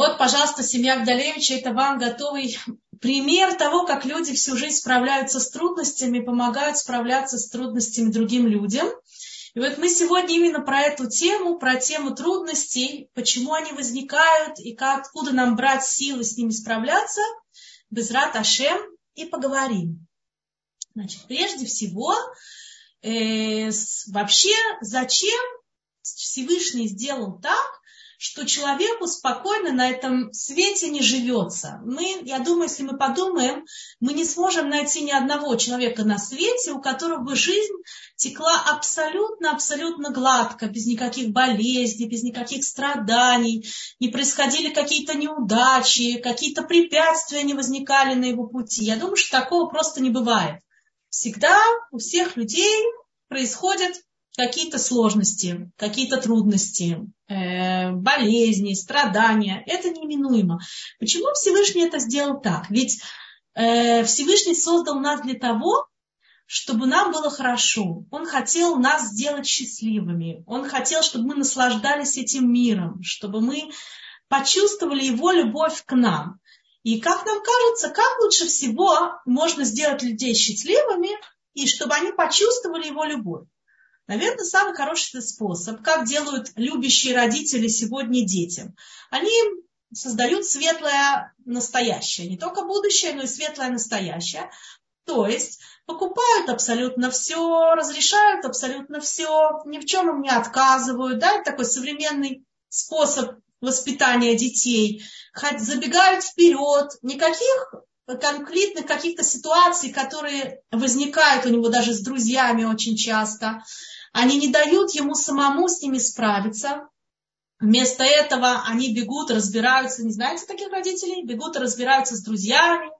Вот, пожалуйста, семья Гдалевича, это вам готовый пример того, как люди всю жизнь справляются с трудностями, помогают справляться с трудностями другим людям. И вот мы сегодня именно про эту тему, про тему трудностей, почему они возникают и как, откуда нам брать силы с ними справляться, без рад Ашем, и поговорим. Значит, прежде всего, э, вообще, зачем Всевышний сделал так, что человеку спокойно на этом свете не живется. Мы, я думаю, если мы подумаем, мы не сможем найти ни одного человека на свете, у которого бы жизнь текла абсолютно-абсолютно гладко, без никаких болезней, без никаких страданий, не происходили какие-то неудачи, какие-то препятствия не возникали на его пути. Я думаю, что такого просто не бывает. Всегда у всех людей происходят какие-то сложности, какие-то трудности, э, болезни, страдания. Это неминуемо. Почему Всевышний это сделал так? Ведь э, Всевышний создал нас для того, чтобы нам было хорошо. Он хотел нас сделать счастливыми. Он хотел, чтобы мы наслаждались этим миром, чтобы мы почувствовали его любовь к нам. И как нам кажется, как лучше всего можно сделать людей счастливыми, и чтобы они почувствовали его любовь. Наверное, самый хороший способ, как делают любящие родители сегодня детям. Они создают светлое настоящее, не только будущее, но и светлое настоящее. То есть покупают абсолютно все, разрешают абсолютно все, ни в чем им не отказывают. Да? Это такой современный способ воспитания детей. Забегают вперед, никаких конфликтных каких-то ситуаций, которые возникают у него даже с друзьями очень часто. Они не дают ему самому с ними справиться. Вместо этого они бегут, разбираются, не знаете таких родителей? Бегут и разбираются с друзьями,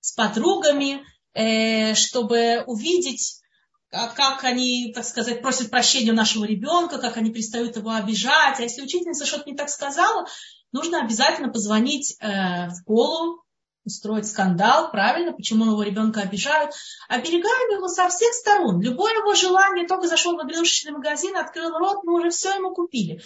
с подругами, э, чтобы увидеть, как, как они, так сказать, просят прощения у нашего ребенка, как они перестают его обижать. А если учительница что-то не так сказала, нужно обязательно позвонить э, в школу, устроить скандал, правильно, почему его ребенка обижают. Оберегаем его со всех сторон. Любое его желание, только зашел в игрушечный магазин, открыл рот, мы уже все ему купили.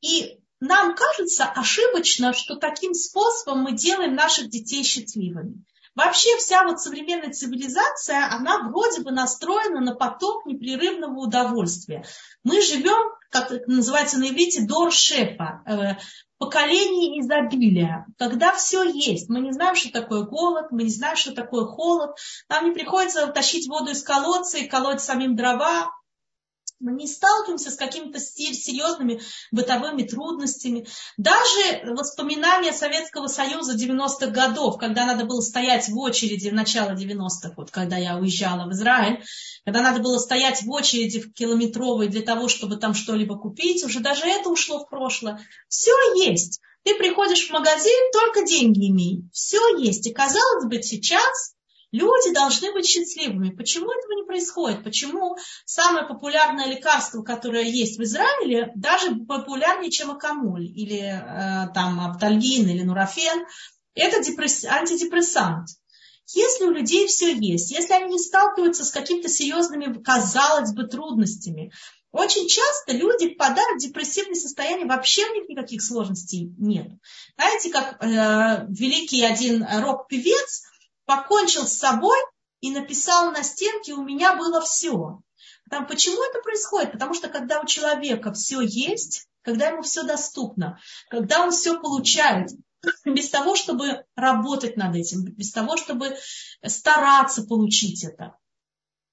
И нам кажется ошибочно, что таким способом мы делаем наших детей счастливыми. Вообще вся вот современная цивилизация, она вроде бы настроена на поток непрерывного удовольствия. Мы живем, как это называется на иврите, дор шефа, э, поколение изобилия, когда все есть. Мы не знаем, что такое голод, мы не знаем, что такое холод. Нам не приходится тащить воду из колодца и колоть самим дрова мы не сталкиваемся с какими-то серьезными бытовыми трудностями. Даже воспоминания Советского Союза 90-х годов, когда надо было стоять в очереди в начало 90-х, вот когда я уезжала в Израиль, когда надо было стоять в очереди в километровой для того, чтобы там что-либо купить, уже даже это ушло в прошлое. Все есть. Ты приходишь в магазин, только деньги имей. Все есть. И казалось бы, сейчас Люди должны быть счастливыми. Почему этого не происходит? Почему самое популярное лекарство, которое есть в Израиле, даже популярнее, чем акамуль или э, там аптальгин или нурофен, это депресс... антидепрессант. Если у людей все есть, если они не сталкиваются с какими-то серьезными, казалось бы, трудностями, очень часто люди впадают в депрессивное состояние, вообще у них никаких сложностей нет. Знаете, как э, великий один рок-певец, покончил с собой и написал на стенке «У меня было все». Там, почему это происходит? Потому что когда у человека все есть, когда ему все доступно, когда он все получает, без того, чтобы работать над этим, без того, чтобы стараться получить это,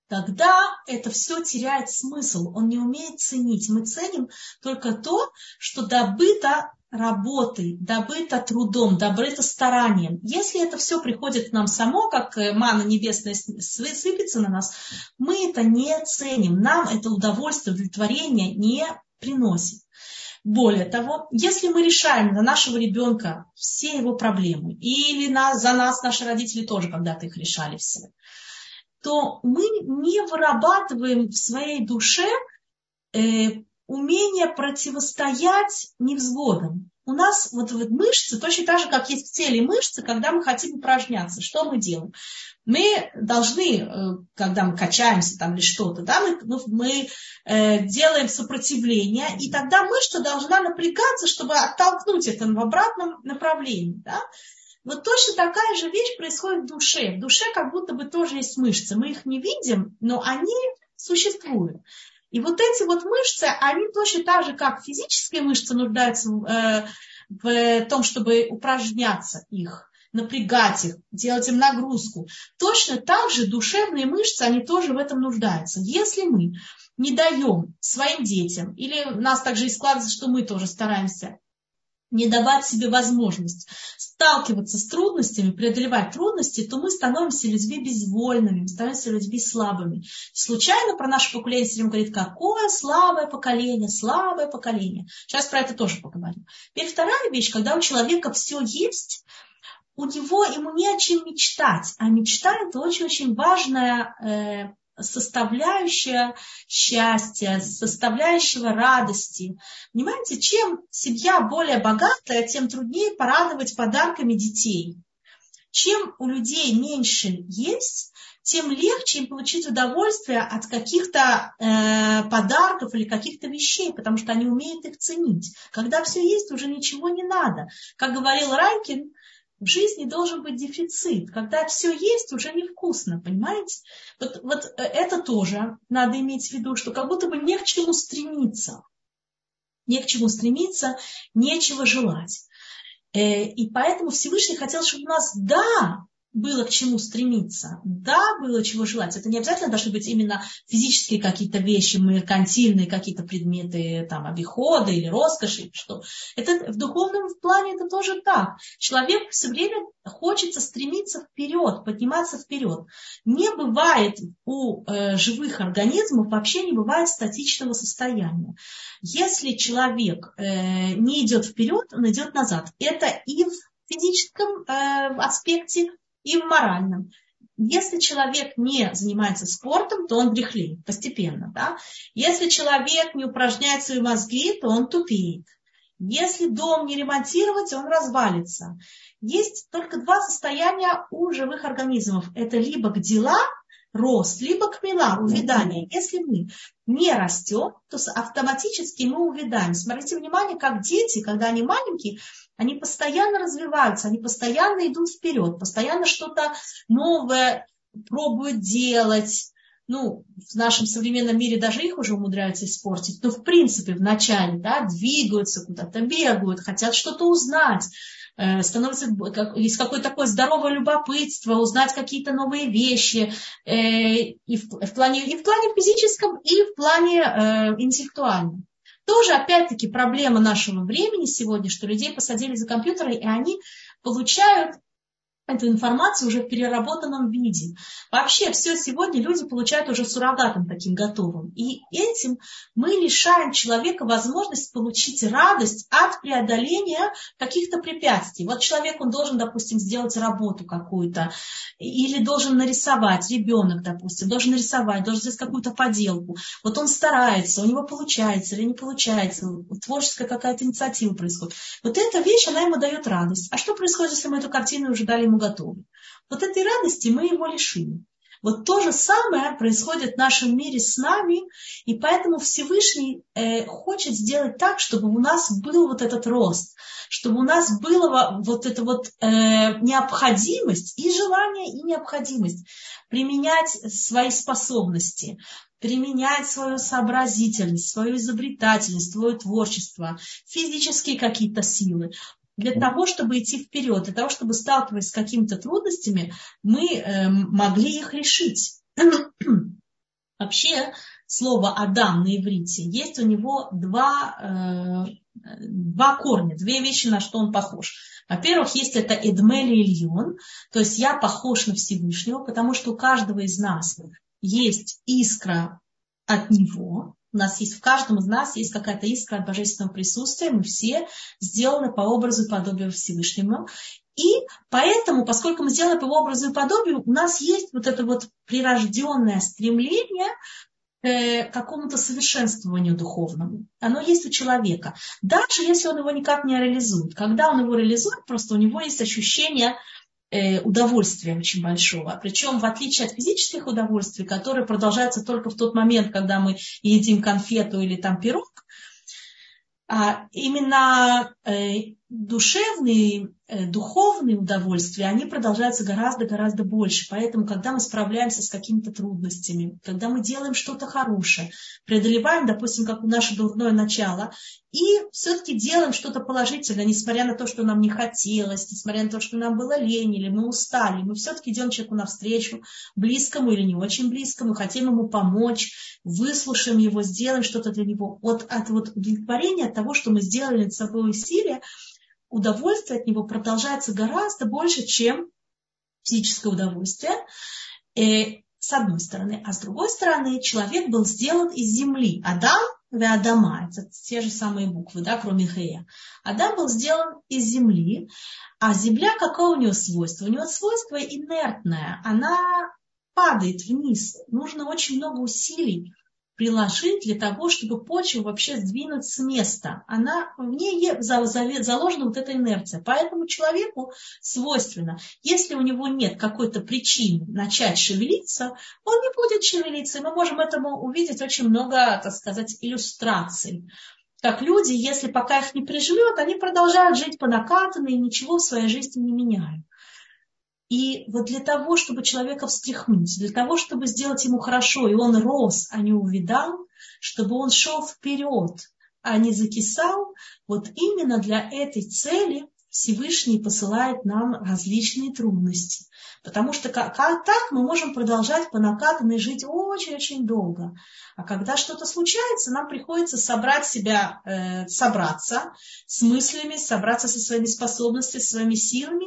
тогда это все теряет смысл, он не умеет ценить. Мы ценим только то, что добыто работой, добыто трудом, добыто старанием. Если это все приходит к нам само, как э, мана небесная сыпется на нас, мы это не ценим. Нам это удовольствие, удовлетворение не приносит. Более того, если мы решаем на нашего ребенка все его проблемы, или на, за нас наши родители тоже когда-то их решали все, то мы не вырабатываем в своей душе э, умение противостоять невзгодам. У нас вот, вот мышцы, точно так же, как есть в теле мышцы, когда мы хотим упражняться. Что мы делаем? мы должны, э, когда мы качаемся там или что-то, да, мы, мы, э, делаем сопротивление, и тогда мышца должна напрягаться, чтобы оттолкнуть это в обратном направлении. Да? Вот точно такая же вещь происходит в душе. В душе как будто бы тоже есть мышцы. Мы их не видим, но они существуют. И вот эти вот мышцы, они точно так же, как физические мышцы нуждаются в, э, в том, чтобы упражняться их, напрягать их, делать им нагрузку. Точно так же душевные мышцы, они тоже в этом нуждаются. Если мы не даем своим детям, или у нас также и складывается, что мы тоже стараемся не давать себе возможность сталкиваться с трудностями, преодолевать трудности, то мы становимся людьми безвольными, мы становимся людьми слабыми. Случайно про наше поколение все время говорит, какое слабое поколение, слабое поколение. Сейчас про это тоже поговорим. Теперь вторая вещь, когда у человека все есть, у него ему не о чем мечтать, а мечта это очень-очень важная э, составляющая счастья, составляющего радости. Понимаете, чем семья более богатая, тем труднее порадовать подарками детей. Чем у людей меньше есть, тем легче им получить удовольствие от каких-то э, подарков или каких-то вещей, потому что они умеют их ценить. Когда все есть, уже ничего не надо. Как говорил Райкин, в жизни должен быть дефицит. Когда все есть, уже невкусно, понимаете? Вот, вот э, это тоже надо иметь в виду, что как будто бы не к чему стремиться. Не к чему стремиться, нечего желать. Э, и поэтому Всевышний хотел, чтобы у нас, да, было к чему стремиться, да, было чего желать. Это не обязательно должны быть именно физические какие-то вещи, меркантильные какие-то предметы, там, обихода или роскоши, что. Это в духовном плане это тоже так. Человек все время хочется стремиться вперед, подниматься вперед. Не бывает у э, живых организмов, вообще не бывает статичного состояния. Если человек э, не идет вперед, он идет назад. Это и в физическом э, аспекте, и в моральном. Если человек не занимается спортом, то он дряхлеет постепенно. Да? Если человек не упражняет свои мозги, то он тупеет. Если дом не ремонтировать, он развалится. Есть только два состояния у живых организмов. Это либо к дела, рост, либо к мила, увядание. Если мы не растем, то автоматически мы увядаем. Смотрите внимание, как дети, когда они маленькие, они постоянно развиваются, они постоянно идут вперед, постоянно что-то новое пробуют делать. Ну, в нашем современном мире даже их уже умудряются испортить. Но в принципе в начале да, двигаются куда-то, бегают, хотят что-то узнать э, становится, есть какое-то такое здоровое любопытство, узнать какие-то новые вещи э, и, в, в плане, и в плане физическом, и в плане э, интеллектуальном. Тоже, опять-таки, проблема нашего времени сегодня, что людей посадили за компьютеры, и они получают эту информацию уже в переработанном виде. Вообще все сегодня люди получают уже суррогатом таким готовым. И этим мы лишаем человека возможность получить радость от преодоления каких-то препятствий. Вот человек, он должен, допустим, сделать работу какую-то, или должен нарисовать, ребенок, допустим, должен нарисовать, должен сделать какую-то поделку. Вот он старается, у него получается или не получается, творческая какая-то инициатива происходит. Вот эта вещь, она ему дает радость. А что происходит, если мы эту картину уже дали ему готовы. Вот этой радости мы его лишили. Вот то же самое происходит в нашем мире с нами, и поэтому Всевышний э, хочет сделать так, чтобы у нас был вот этот рост, чтобы у нас была вот эта вот э, необходимость и желание, и необходимость применять свои способности, применять свою сообразительность, свою изобретательность, свое творчество, физические какие-то силы для того, чтобы идти вперед, для того, чтобы сталкиваясь с какими-то трудностями, мы э, могли их решить. Вообще, слово Адам на иврите, есть у него два, э, два корня, две вещи, на что он похож. Во-первых, есть это Эдмели Ильон, то есть я похож на Всевышнего, потому что у каждого из нас есть искра от него, у нас есть, в каждом из нас есть какая-то искра от божественного присутствия. Мы все сделаны по образу и подобию Всевышнему. И поэтому, поскольку мы сделаны по образу и подобию, у нас есть вот это вот прирожденное стремление к какому-то совершенствованию духовному. Оно есть у человека. Даже если он его никак не реализует. Когда он его реализует, просто у него есть ощущение э, удовольствия очень большого. Причем в отличие от физических удовольствий, которые продолжаются только в тот момент, когда мы едим конфету или там пирог, а именно э, душевные, э, духовные удовольствия, они продолжаются гораздо-гораздо больше. Поэтому, когда мы справляемся с какими-то трудностями, когда мы делаем что-то хорошее, преодолеваем, допустим, как у наше дурное начало, и все-таки делаем что-то положительное, несмотря на то, что нам не хотелось, несмотря на то, что нам было лень или мы устали, мы все-таки идем человеку навстречу, близкому или не очень близкому, хотим ему помочь, выслушаем его, сделаем что-то для него. Вот от вот удовлетворения от того, что мы сделали над собой усилия, удовольствие от него продолжается гораздо больше, чем физическое удовольствие. Э, с одной стороны. А с другой стороны, человек был сделан из земли. Адам и Адама, это те же самые буквы, да, кроме Хея. Адам был сделан из земли, а земля какое у нее свойство? У нее свойство инертное, она падает вниз. Нужно очень много усилий приложить для того, чтобы почву вообще сдвинуть с места. Она, в ней заложена вот эта инерция. Поэтому человеку свойственно, если у него нет какой-то причины начать шевелиться, он не будет шевелиться. И мы можем этому увидеть очень много, так сказать, иллюстраций. Как люди, если пока их не приживет, они продолжают жить по накатанной и ничего в своей жизни не меняют. И вот для того, чтобы человека встряхнуть, для того, чтобы сделать ему хорошо, и он рос, а не увидал, чтобы он шел вперед, а не закисал, вот именно для этой цели Всевышний посылает нам различные трудности. Потому что как, как так мы можем продолжать по накатанной жить очень-очень долго. А когда что-то случается, нам приходится собрать себя, э, собраться с мыслями, собраться со своими способностями, своими силами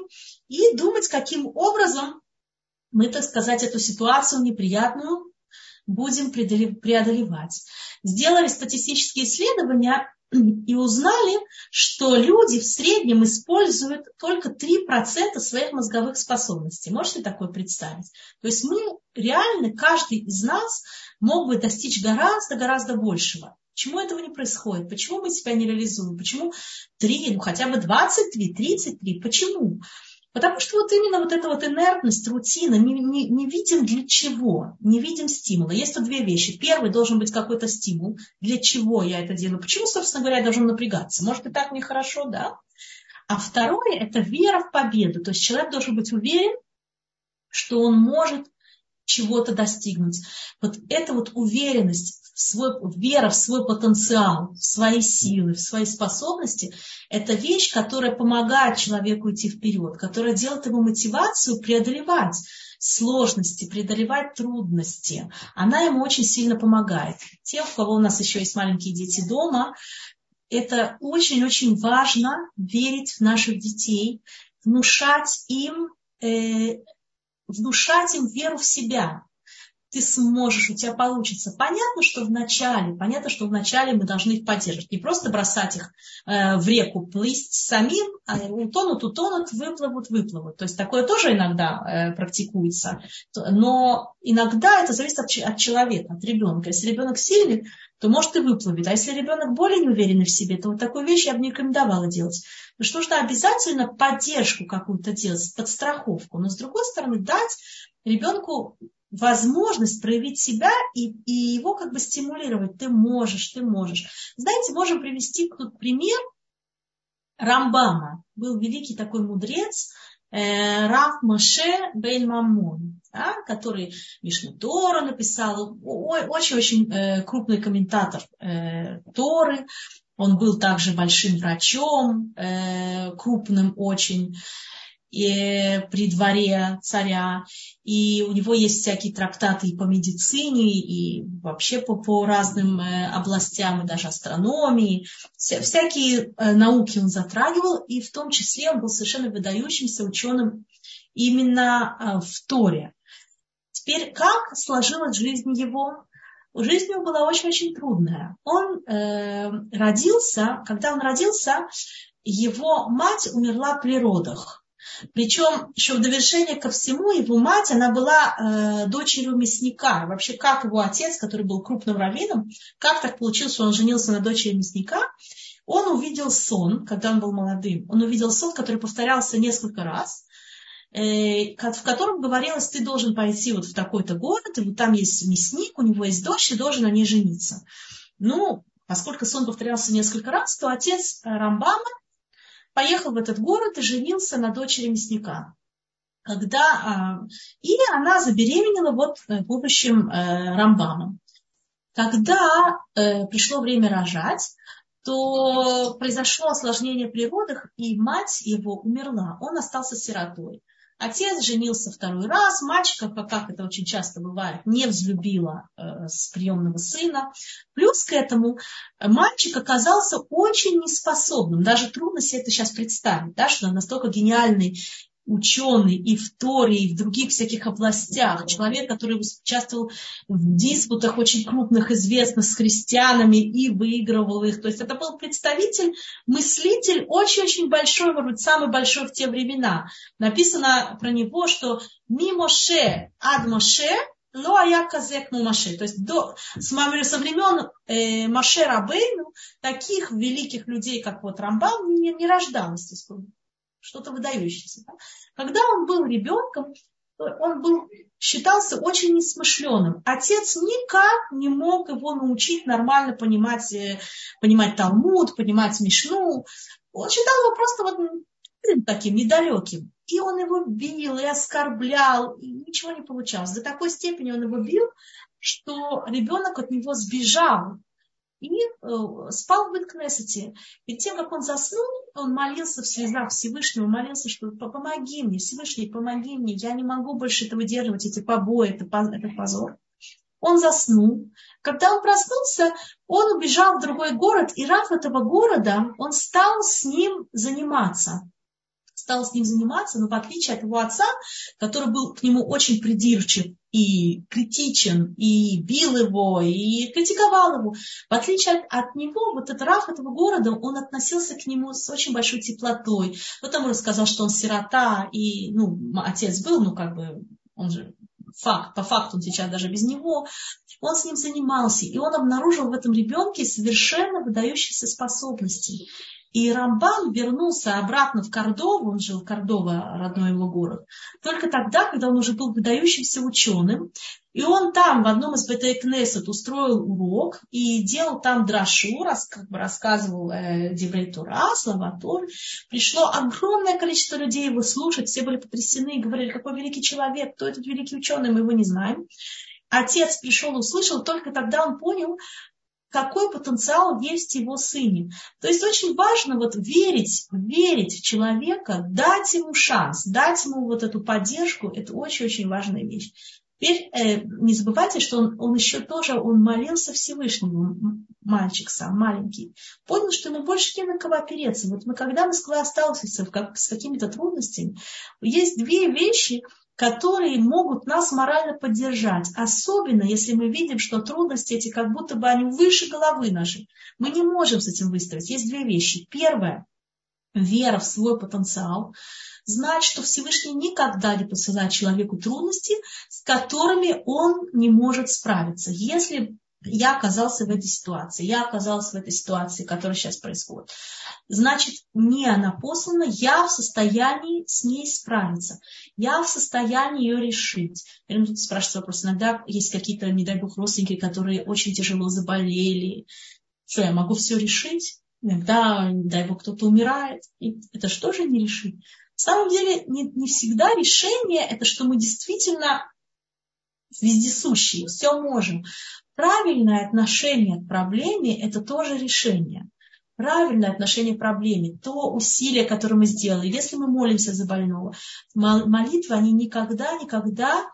и думать, каким образом мы, так сказать, эту ситуацию неприятную будем преодолевать. Сделали статистические исследования и узнали, что люди в среднем используют только 3% своих мозговых способностей. Можете такое представить? То есть мы реально, каждый из нас мог бы достичь гораздо-гораздо большего. Почему этого не происходит? Почему мы себя не реализуем? Почему 3, ну хотя бы 23, 33? Почему? Потому что вот именно вот эта вот инертность, рутина, не, не, не видим для чего, не видим стимула. Есть тут две вещи. Первый должен быть какой-то стимул. Для чего я это делаю? Почему, собственно говоря, я должен напрягаться? Может, и так нехорошо, да? А второе – это вера в победу. То есть человек должен быть уверен, что он может чего-то достигнуть. Вот эта вот уверенность свой, вера в свой потенциал, в свои силы, в свои способности, это вещь, которая помогает человеку идти вперед, которая делает ему мотивацию преодолевать сложности, преодолевать трудности. Она ему очень сильно помогает. Те, у кого у нас еще есть маленькие дети дома, это очень-очень важно верить в наших детей, внушать им, э, внушать им веру в себя, ты сможешь, у тебя получится. Понятно, что вначале, понятно, что вначале мы должны их поддерживать. Не просто бросать их э, в реку, плыть самим, а утонут, утонут, выплывут, выплывут. То есть такое тоже иногда э, практикуется. Но иногда это зависит от, от человека, от ребенка. Если ребенок сильный, то может и выплывет. А если ребенок более неуверенный в себе, то вот такую вещь я бы не рекомендовала делать. Потому что нужно обязательно поддержку какую-то делать, подстраховку. Но с другой стороны, дать ребенку возможность проявить себя и, и его как бы стимулировать. Ты можешь, ты можешь. Знаете, можем привести тут пример Рамбама. Был великий такой мудрец, э, Раф Моше Бейн Мамон, да, который Мишну Тора написал, очень-очень э, крупный комментатор э, Торы. Он был также большим врачом, э, крупным очень и при дворе царя, и у него есть всякие трактаты и по медицине, и вообще по, по разным э, областям, и даже астрономии. Вся, всякие э, науки он затрагивал, и в том числе он был совершенно выдающимся ученым именно э, в Торе. Теперь, как сложилась жизнь его? Жизнь его была очень-очень трудная. Он э, родился, когда он родился, его мать умерла при родах. Причем еще в довершение ко всему его мать, она была э, дочерью мясника. Вообще, как его отец, который был крупным раввином, как так получилось, что он женился на дочери мясника, он увидел сон, когда он был молодым. Он увидел сон, который повторялся несколько раз. э, в котором говорилось, ты должен пойти вот в такой-то город, и вот там есть мясник, у него есть дочь, и должен на ней жениться. Ну, поскольку сон повторялся несколько раз, то отец Рамбама поехал в этот город и женился на дочери мясника. Когда, а, и она забеременела вот э, будущим э, Рамбамом. Когда э, пришло время рожать, то произошло осложнение при родах, и мать его умерла. Он остался сиротой. Отец женился второй раз, мальчика, как это очень часто бывает, не взлюбила э, с приемного сына. Плюс к этому мальчик оказался очень неспособным. Даже трудно себе это сейчас представить, да, что он настолько гениальный ученый и в Торе, и в других всяких областях, человек, который участвовал в диспутах очень крупных, известных с христианами и выигрывал их. То есть это был представитель, мыслитель очень-очень большой, может быть, самый большой в те времена. Написано про него, что «Мимоше ад Моше но а я казек Маше. То есть до, с, со времен э, Маше Рабейну таких великих людей, как вот Рамбам, не, не рождалось что-то выдающееся. Да? Когда он был ребенком, он был, считался очень несмышленым. Отец никак не мог его научить нормально понимать, э, понимать Талмуд, понимать Мишну. Он считал его просто вот таким недалеким. И он его бил и оскорблял, и ничего не получалось. До такой степени он его бил, что ребенок от него сбежал и э, спал в Бенкнесете. Перед тем, как он заснул, он молился в слезах Всевышнего, молился, что помоги мне, Всевышний, помоги мне, я не могу больше это выдерживать, эти побои, это, это позор. Он заснул. Когда он проснулся, он убежал в другой город, и Раф этого города, он стал с ним заниматься стал с ним заниматься, но в отличие от его отца, который был к нему очень придирчив и критичен, и бил его, и критиковал его, в отличие от, него, вот этот Раф этого города, он относился к нему с очень большой теплотой. Потом рассказал, что он сирота, и, ну, отец был, ну, как бы, он же факт, по факту он сейчас даже без него, он с ним занимался, и он обнаружил в этом ребенке совершенно выдающиеся способности. И Рамбан вернулся обратно в Кордову, он жил в Кордова, родной его город, только тогда, когда он уже был выдающимся ученым. И он там в одном из Бетейкнесет устроил урок и делал там драшу, рас, как бы рассказывал э, Диврей Тура, слова Тор. Пришло огромное количество людей его слушать, все были потрясены и говорили, какой великий человек, кто этот великий ученый, мы его не знаем. Отец пришел, услышал, только тогда он понял, какой потенциал есть в его сыне. То есть очень важно вот верить, верить в человека, дать ему шанс, дать ему вот эту поддержку, это очень-очень важная вещь. Теперь э, не забывайте, что он, он еще тоже, он молился Всевышнему, мальчик сам, маленький. Понял, что ему больше не на кого опереться. Вот мы, когда мы сталкиваемся с какими-то трудностями, есть две вещи, которые могут нас морально поддержать. Особенно, если мы видим, что трудности эти как будто бы они выше головы нашей. Мы не можем с этим выстроить. Есть две вещи. Первое – вера в свой потенциал. Знать, что Всевышний никогда не посылает человеку трудности, с которыми он не может справиться. Если я оказался в этой ситуации, я оказалась в этой ситуации, которая сейчас происходит. Значит, не она послана, я в состоянии с ней справиться, я в состоянии ее решить. Я тут спрашиваю вопрос, иногда есть какие-то, не дай бог, родственники, которые очень тяжело заболели. Что, я могу все решить? Иногда, не дай бог, кто-то умирает. И это что же не решить? На самом деле, не, не всегда решение – это что мы действительно вездесущие, все можем. Правильное отношение к проблеме – это тоже решение. Правильное отношение к проблеме, то усилие, которое мы сделали. Если мы молимся за больного, молитвы, они никогда, никогда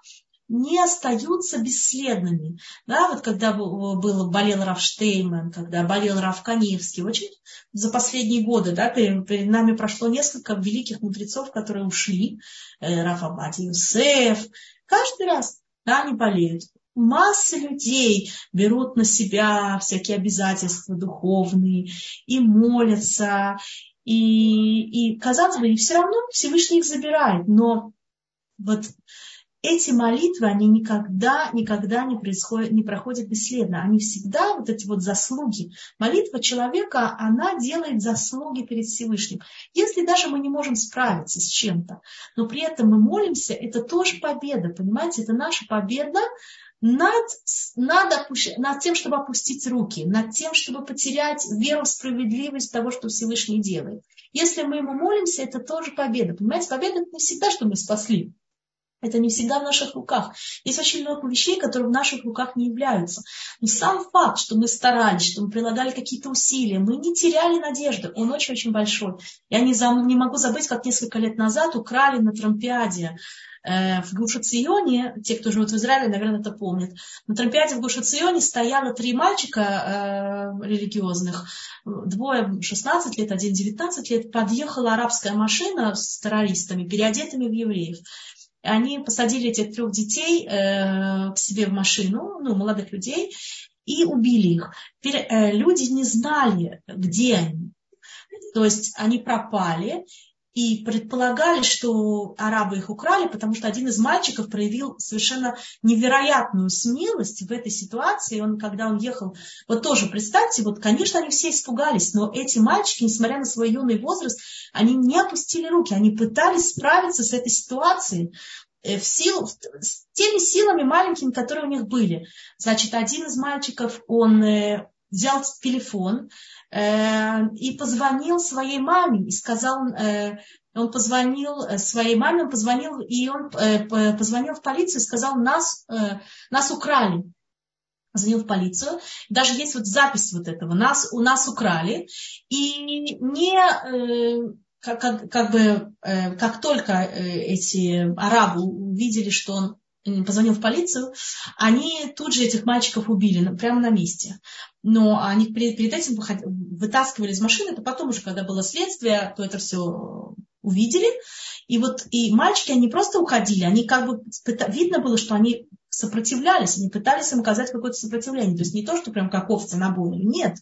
не остаются бесследными. Да, вот когда был, болел Раф Штейман, когда болел Раф Каневский, очень за последние годы, да, перед, перед нами прошло несколько великих мудрецов, которые ушли, э, Раф Абати Юсеф, каждый раз, да, они болеют масса людей берут на себя всякие обязательства духовные и молятся, и, и казалось бы, и все равно Всевышний их забирает. Но вот эти молитвы, они никогда, никогда не, происходят, не проходят бесследно. Они всегда, вот эти вот заслуги. Молитва человека, она делает заслуги перед Всевышним. Если даже мы не можем справиться с чем-то, но при этом мы молимся, это тоже победа, понимаете? Это наша победа над, над, над тем, чтобы опустить руки, над тем, чтобы потерять веру в справедливость того, что Всевышний делает. Если мы ему молимся, это тоже победа. Понимаете, победа это не всегда, что мы спасли. Это не всегда в наших руках. Есть очень много вещей, которые в наших руках не являются. Но сам факт, что мы старались, что мы прилагали какие-то усилия, мы не теряли надежды, он очень-очень большой. Я не, зам, не могу забыть, как несколько лет назад украли на Трампиаде э, в Гушационе, те, кто живет в Израиле, наверное, это помнят. На Трампиаде в Гушационе стояло три мальчика э, религиозных, двое 16 лет, один 19 лет, подъехала арабская машина с террористами, переодетыми в евреев они посадили этих трех детей э, к себе в машину, ну, молодых людей, и убили их. Теперь, э, люди не знали, где они. То есть они пропали, и предполагали, что арабы их украли, потому что один из мальчиков проявил совершенно невероятную смелость в этой ситуации. Он, когда он ехал, вот тоже представьте, вот, конечно, они все испугались, но эти мальчики, несмотря на свой юный возраст, они не опустили руки, они пытались справиться с этой ситуацией э, в силу, с теми силами маленькими, которые у них были. Значит, один из мальчиков, он э, взял телефон э, и позвонил своей маме и сказал, э, он позвонил э, своей маме, он позвонил и он э, позвонил в полицию и сказал, нас, э, нас украли. Звонил в полицию. Даже есть вот запись вот этого. Нас, у нас украли. И не э, как, как, как бы э, как только э, эти арабы увидели, что он позвонил в полицию, они тут же этих мальчиков убили прямо на месте. Но они перед, этим вытаскивали из машины, то потом уже, когда было следствие, то это все увидели. И вот и мальчики, они просто уходили, они как бы, видно было, что они сопротивлялись, они пытались им оказать какое-то сопротивление. То есть не то, что прям как овцы на бойне, нет.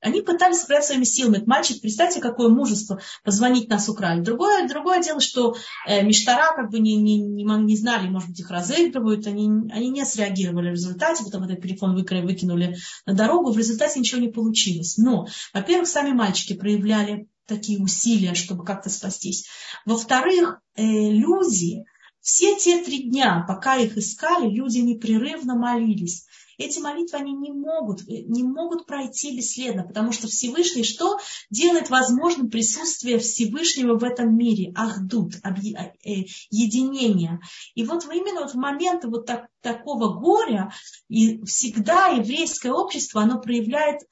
Они пытались справиться своими силами. Этот мальчик, представьте, какое мужество позвонить нас украли. Другое, другое дело, что э, Миштара как бы не, не, не, не знали, может быть, их разыгрывают, они, они не среагировали в результате, потом этот телефон выкинули на дорогу, в результате ничего не получилось. Но, во-первых, сами мальчики проявляли такие усилия, чтобы как-то спастись. Во-вторых, э, люди, все те три дня, пока их искали, люди непрерывно молились эти молитвы, они не могут, не могут пройти бесследно, потому что Всевышний что делает возможным присутствие Всевышнего в этом мире? Ахдут, э, единение. И вот именно вот в моменты вот так, такого горя и всегда еврейское общество, оно проявляет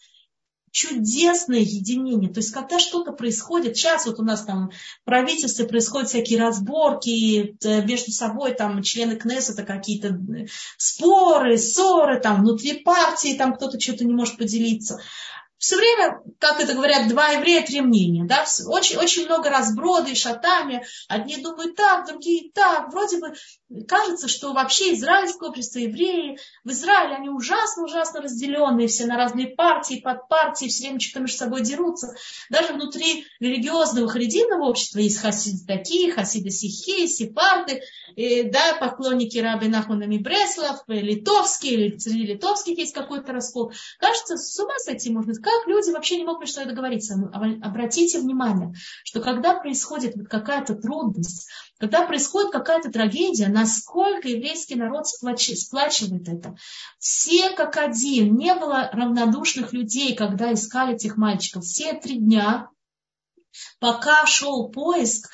чудесное единение. То есть, когда что-то происходит, сейчас вот у нас там в правительстве происходят всякие разборки э, между собой, там члены Кнессета какие-то э, споры, ссоры, там внутри партии, там кто-то что-то не может поделиться все время, как это говорят, два еврея, три мнения. Да? Очень, очень много разброда и шатами. Одни думают так, другие так. Вроде бы кажется, что вообще израильское общество, евреи в Израиле, они ужасно-ужасно разделенные, все на разные партии, подпартии, все время что-то между собой дерутся. Даже внутри религиозного харидимного общества есть хасиды такие, хасиды сихи, сепарды, и, да, поклонники раби Нахмана Бреслов, литовские, или среди литовских есть какой-то раскол. Кажется, с ума сойти можно сказать как люди вообще не могут собой договориться? Обратите внимание, что когда происходит какая-то трудность, когда происходит какая-то трагедия, насколько еврейский народ сплачивает это. Все как один, не было равнодушных людей, когда искали этих мальчиков. Все три дня, пока шел поиск,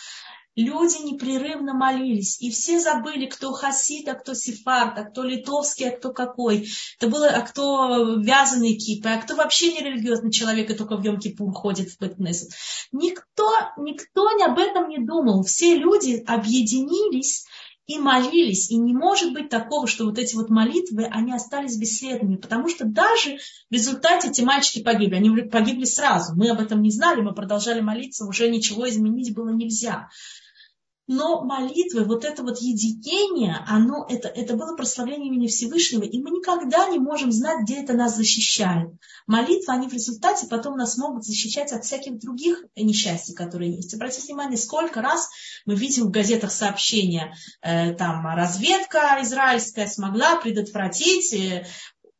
Люди непрерывно молились, и все забыли, кто хасид, а кто сефард, а кто литовский, а кто какой. Это было, а кто вязаный кипы, а кто вообще не религиозный человек и только в Йом Кипур ходит в Бетнесет. Никто, никто об этом не думал. Все люди объединились и молились. И не может быть такого, что вот эти вот молитвы, они остались бесследными. Потому что даже в результате эти мальчики погибли. Они погибли сразу. Мы об этом не знали, мы продолжали молиться, уже ничего изменить было нельзя. Но молитвы, вот это вот единение, оно, это, это было прославление имени Всевышнего, и мы никогда не можем знать, где это нас защищает. Молитвы, они в результате потом нас могут защищать от всяких других несчастий, которые есть. Обратите внимание, сколько раз мы видим в газетах сообщения, э, там, разведка израильская смогла предотвратить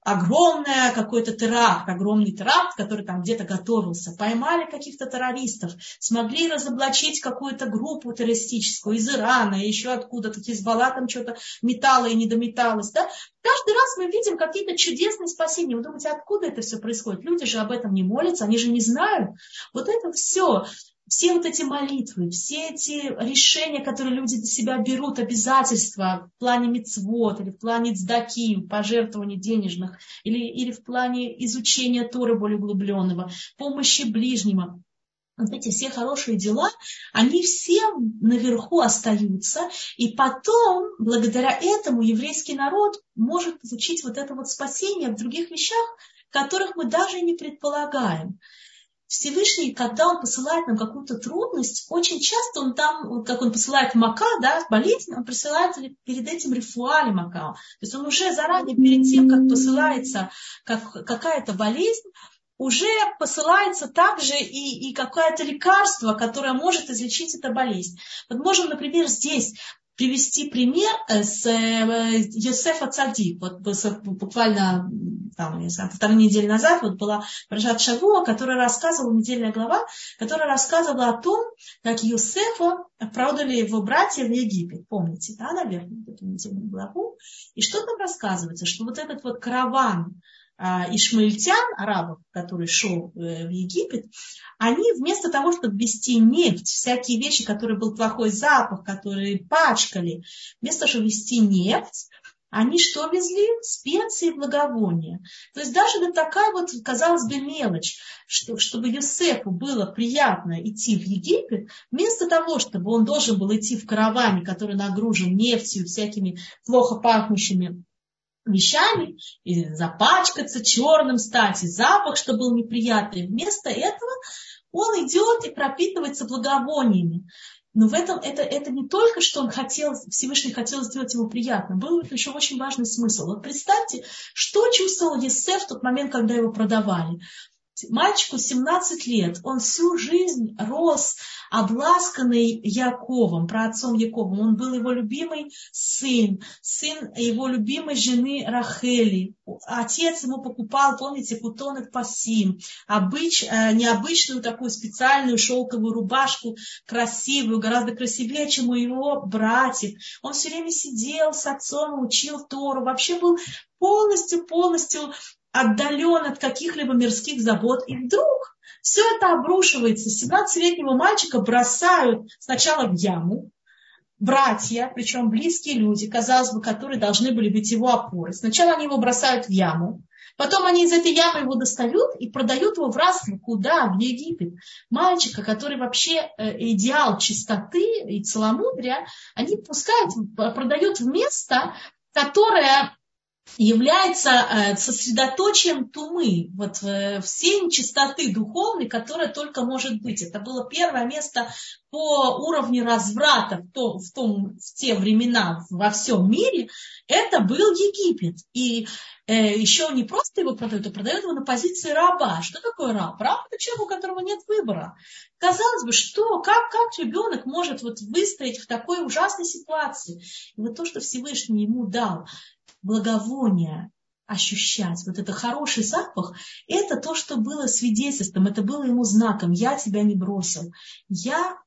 огромный какой-то теракт, огромный теракт, который там где-то готовился. Поймали каких-то террористов, смогли разоблачить какую-то группу террористическую из Ирана, еще откуда-то, Хизбалла там что-то металла и не дометалось. Да? Каждый раз мы видим какие-то чудесные спасения. Вы думаете, откуда это все происходит? Люди же об этом не молятся, они же не знают. Вот это все все вот эти молитвы, все эти решения, которые люди для себя берут, обязательства в плане мецвод или в плане цдаки, пожертвований денежных, или, или в плане изучения Торы более углубленного, помощи ближнему, вот эти все хорошие дела, они все наверху остаются, и потом, благодаря этому, еврейский народ может получить вот это вот спасение в других вещах, которых мы даже не предполагаем. Всевышний, когда он посылает нам какую-то трудность, очень часто он там, как он посылает мака, да, болезнь, он присылает перед этим рифуали мака. То есть он уже заранее, перед тем, как посылается как, какая-то болезнь, уже посылается также и, и какое-то лекарство, которое может излечить эту болезнь. Вот можем, например, здесь привести пример э, с э, Йосефа Цадик. Вот буквально там, не знаю, полторы недели назад вот была Прожат Шавуа, которая рассказывала, недельная глава, которая рассказывала о том, как Йосефа продали его братья в Египет. Помните, да, наверное, эту недельную главу? И что там рассказывается? Что вот этот вот караван ишмаильтян, арабов, который шел э, в Египет, они вместо того, чтобы вести нефть, всякие вещи, которые был плохой запах, которые пачкали, вместо того, чтобы вести нефть, они что везли? Специи и благовония. То есть даже вот такая вот, казалось бы, мелочь, что, чтобы Юсефу было приятно идти в Египет, вместо того, чтобы он должен был идти в караване, который нагружен нефтью, всякими плохо пахнущими вещами, и запачкаться, черным стать, и запах, что был неприятный. Вместо этого он идет и пропитывается благовониями. Но в этом это, это не только, что он хотел, Всевышний хотел сделать ему приятно, был еще очень важный смысл. Вот представьте, что чувствовал Есеф в тот момент, когда его продавали. Мальчику 17 лет, он всю жизнь рос обласканный Яковом, про отцом Яковом. Он был его любимый сын, сын его любимой жены Рахели. Отец ему покупал, помните, кутонок пасим, обыч, э, необычную такую специальную шелковую рубашку, красивую, гораздо красивее, чем у его братьев. Он все время сидел с отцом, учил Тору, вообще был полностью-полностью отдален от каких-либо мирских забот, и вдруг все это обрушивается. 17-летнего мальчика бросают сначала в яму, братья, причем близкие люди, казалось бы, которые должны были быть его опорой. Сначала они его бросают в яму, потом они из этой ямы его достают и продают его в рабство. Куда? В Египет. Мальчика, который вообще э, идеал чистоты и целомудрия, они пускают, продают в место, которое является э, сосредоточием тумы, вот э, всей нечистоты духовной, которая только может быть. Это было первое место по уровню разврата в, том, в, том, в те времена во всем мире. Это был Египет. И э, еще не просто его продают, а продают его на позиции раба. Что такое раб? Раб это человек, у которого нет выбора. Казалось бы, что, как, как ребенок может вот выстоять в такой ужасной ситуации? И вот то, что Всевышний ему дал, благовония ощущать, вот это хороший запах, это то, что было свидетельством, это было ему знаком. Я тебя не бросил. Я,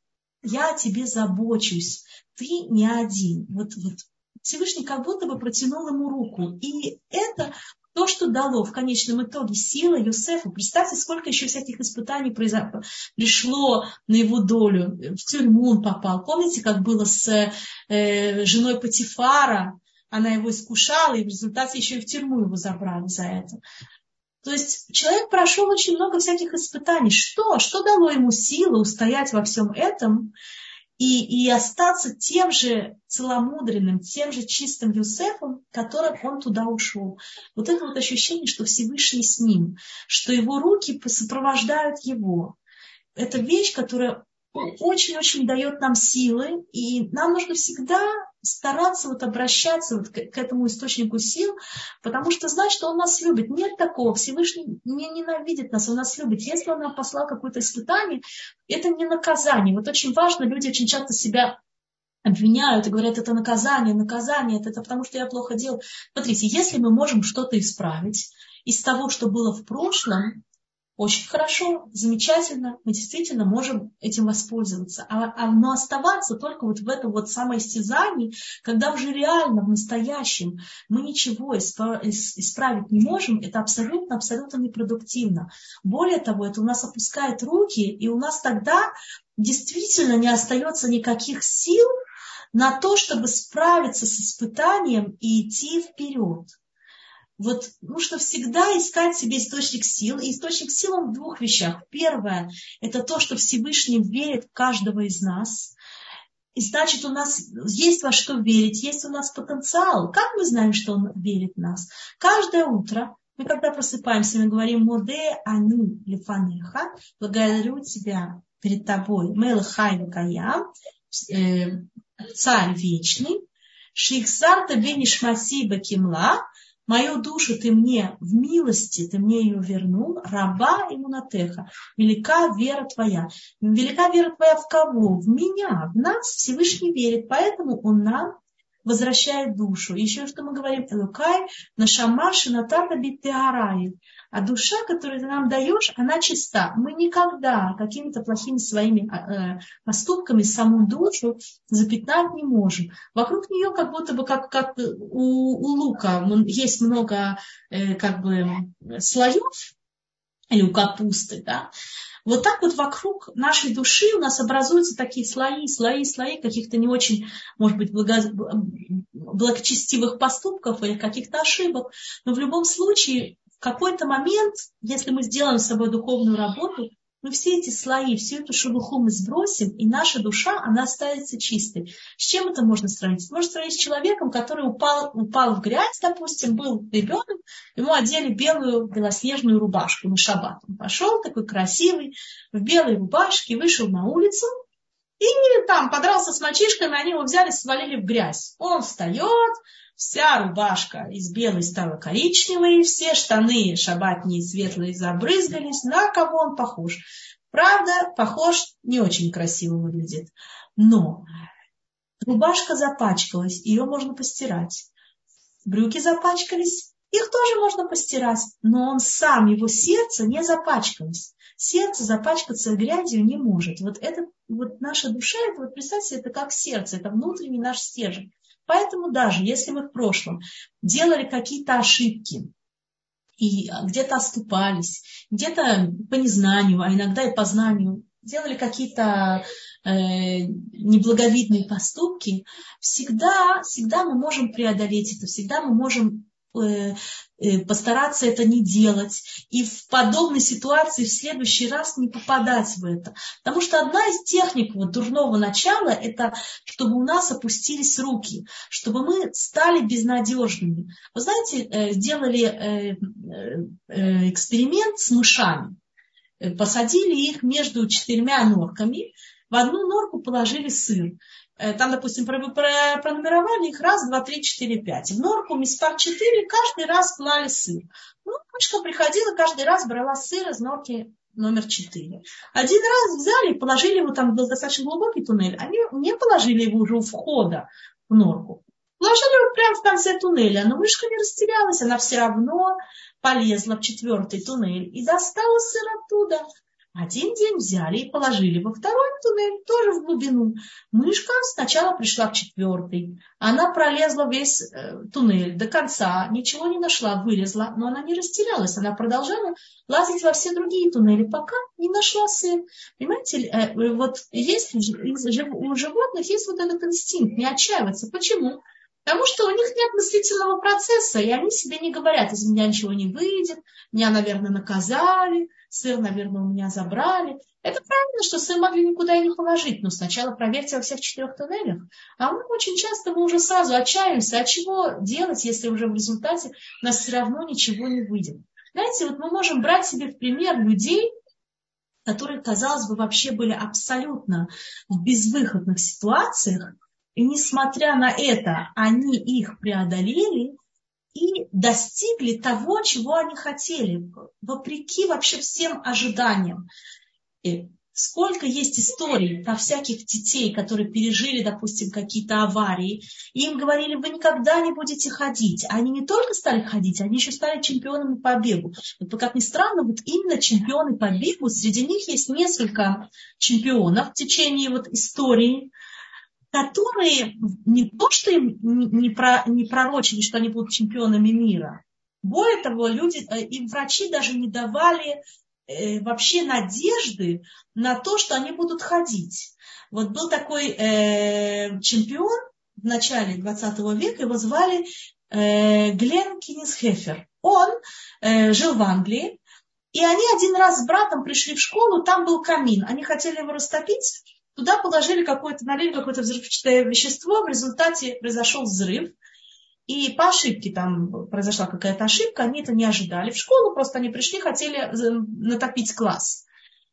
я о тебе забочусь. Ты не один. Вот, вот Всевышний как будто бы протянул ему руку. И это то, что дало в конечном итоге сила Юсефу. Представьте, сколько еще всяких испытаний произошло, пришло на его долю. В тюрьму он попал. Помните, как было с э, женой Патифара? Она его искушала, и в результате еще и в тюрьму его забрали за это. То есть человек прошел очень много всяких испытаний. Что? Что дало ему силы устоять во всем этом и, и остаться тем же целомудренным, тем же чистым Юсефом, которым он туда ушел. Вот это вот ощущение, что Всевышний с ним, что его руки сопровождают его. Это вещь, которая очень-очень дает нам силы, и нам нужно всегда стараться вот обращаться вот к, к этому источнику сил, потому что знать, что Он нас любит. Нет такого. Всевышний не ненавидит нас, Он нас любит. Если Он нам послал какое-то испытание, это не наказание. Вот очень важно, люди очень часто себя обвиняют и говорят, это наказание, наказание, это, это потому что я плохо делал. Смотрите, если мы можем что-то исправить из того, что было в прошлом, очень хорошо, замечательно, мы действительно можем этим воспользоваться. А, а, но оставаться только вот в этом вот самоистязании, когда уже реально в настоящем мы ничего исправить не можем, это абсолютно, абсолютно непродуктивно. Более того, это у нас опускает руки, и у нас тогда действительно не остается никаких сил на то, чтобы справиться с испытанием и идти вперед вот нужно всегда искать себе источник сил. И источник сил он в двух вещах. Первое – это то, что Всевышний верит в каждого из нас. И значит, у нас есть во что верить, есть у нас потенциал. Как мы знаем, что он верит в нас? Каждое утро мы когда просыпаемся, мы говорим «Моде ани лифанеха», благодарю тебя перед тобой, Мэл Хайва Каям, э, царь вечный, Шихсарта Бенишмаси Бакимла, Мою душу ты мне в милости, ты мне ее вернул, раба и мунатеха. Велика вера твоя. Велика вера твоя в кого? В меня, в нас Всевышний верит, поэтому он нам возвращает душу. Еще что мы говорим, Элукай, нашамаши натата биттеарай. А душа, которую ты нам даешь, она чиста. Мы никогда какими-то плохими своими э, поступками саму душу запятнать не можем. Вокруг нее как будто бы, как, как у, у лука, есть много э, как бы слоев, или у капусты, да, вот так вот вокруг нашей души у нас образуются такие слои, слои, слои каких-то не очень, может быть, благо... благочестивых поступков или каких-то ошибок. Но в любом случае в какой-то момент, если мы сделаем с собой духовную работу, мы все эти слои, всю эту шелуху мы сбросим, и наша душа, она останется чистой. С чем это можно сравнить? Можно сравнить с человеком, который упал, упал в грязь, допустим, был ребенок, ему одели белую белоснежную рубашку на шаббат. Он пошел такой красивый, в белой рубашке, вышел на улицу, и там подрался с мальчишками, они его взяли, свалили в грязь. Он встает, Вся рубашка из белой стала коричневой, все штаны шабатные светлые забрызгались. На кого он похож? Правда, похож, не очень красиво выглядит. Но рубашка запачкалась, ее можно постирать. Брюки запачкались, их тоже можно постирать. Но он сам, его сердце не запачкалось. Сердце запачкаться грязью не может. Вот это, вот наша душа, это вот представьте, это как сердце, это внутренний наш стержень. Поэтому даже если мы в прошлом делали какие-то ошибки, и где-то оступались, где-то по незнанию, а иногда и по знанию, делали какие-то э, неблаговидные поступки, всегда, всегда мы можем преодолеть это, всегда мы можем постараться это не делать и в подобной ситуации в следующий раз не попадать в это. Потому что одна из техник вот дурного начала – это чтобы у нас опустились руки, чтобы мы стали безнадежными. Вы знаете, э, сделали эксперимент с мышами. Посадили их между четырьмя норками, в одну норку положили сыр. Э, там, допустим, пронумеровали их раз, два, три, четыре, пять. В норку миспар четыре каждый раз клали сыр. Ну, мышка приходила, каждый раз брала сыр из норки номер четыре. Один раз взяли и положили его, там был достаточно глубокий туннель, они не положили его уже у входа в норку. Положили его прямо в конце туннеля, но мышка не растерялась, она все равно полезла в четвертый туннель и достала сыр оттуда. Один день взяли и положили во второй туннель, тоже в глубину. Мышка сначала пришла к четвертой. Она пролезла весь э, туннель до конца, ничего не нашла, вылезла, но она не растерялась. Она продолжала лазить во все другие туннели, пока не нашла сын. Понимаете, э, вот есть у животных есть вот этот инстинкт, не отчаиваться. Почему? Потому что у них нет мыслительного процесса, и они себе не говорят, из меня ничего не выйдет, меня, наверное, наказали, сыр, наверное, у меня забрали. Это правильно, что сыр могли никуда и не положить, но сначала проверьте во всех четырех туннелях. А мы очень часто мы уже сразу отчаиваемся, а чего делать, если уже в результате у нас все равно ничего не выйдет. Знаете, вот мы можем брать себе в пример людей, которые, казалось бы, вообще были абсолютно в безвыходных ситуациях, и несмотря на это, они их преодолели и достигли того, чего они хотели, вопреки вообще всем ожиданиям. И Сколько есть историй про всяких детей, которые пережили, допустим, какие-то аварии, и им говорили, вы никогда не будете ходить. Они не только стали ходить, они еще стали чемпионами по бегу. Вот, как ни странно, вот именно чемпионы по бегу, среди них есть несколько чемпионов в течение вот истории, которые не то, что им не, про, не пророчили, что они будут чемпионами мира, более того, люди, э, им врачи даже не давали э, вообще надежды на то, что они будут ходить. Вот был такой э, чемпион в начале 20 века, его звали э, Глен Кинисхефер. Он э, жил в Англии, и они один раз с братом пришли в школу, там был камин. Они хотели его растопить, туда положили какое-то, налили какое-то взрывчатое вещество, в результате произошел взрыв. И по ошибке там произошла какая-то ошибка, они это не ожидали. В школу просто они пришли, хотели э, натопить класс.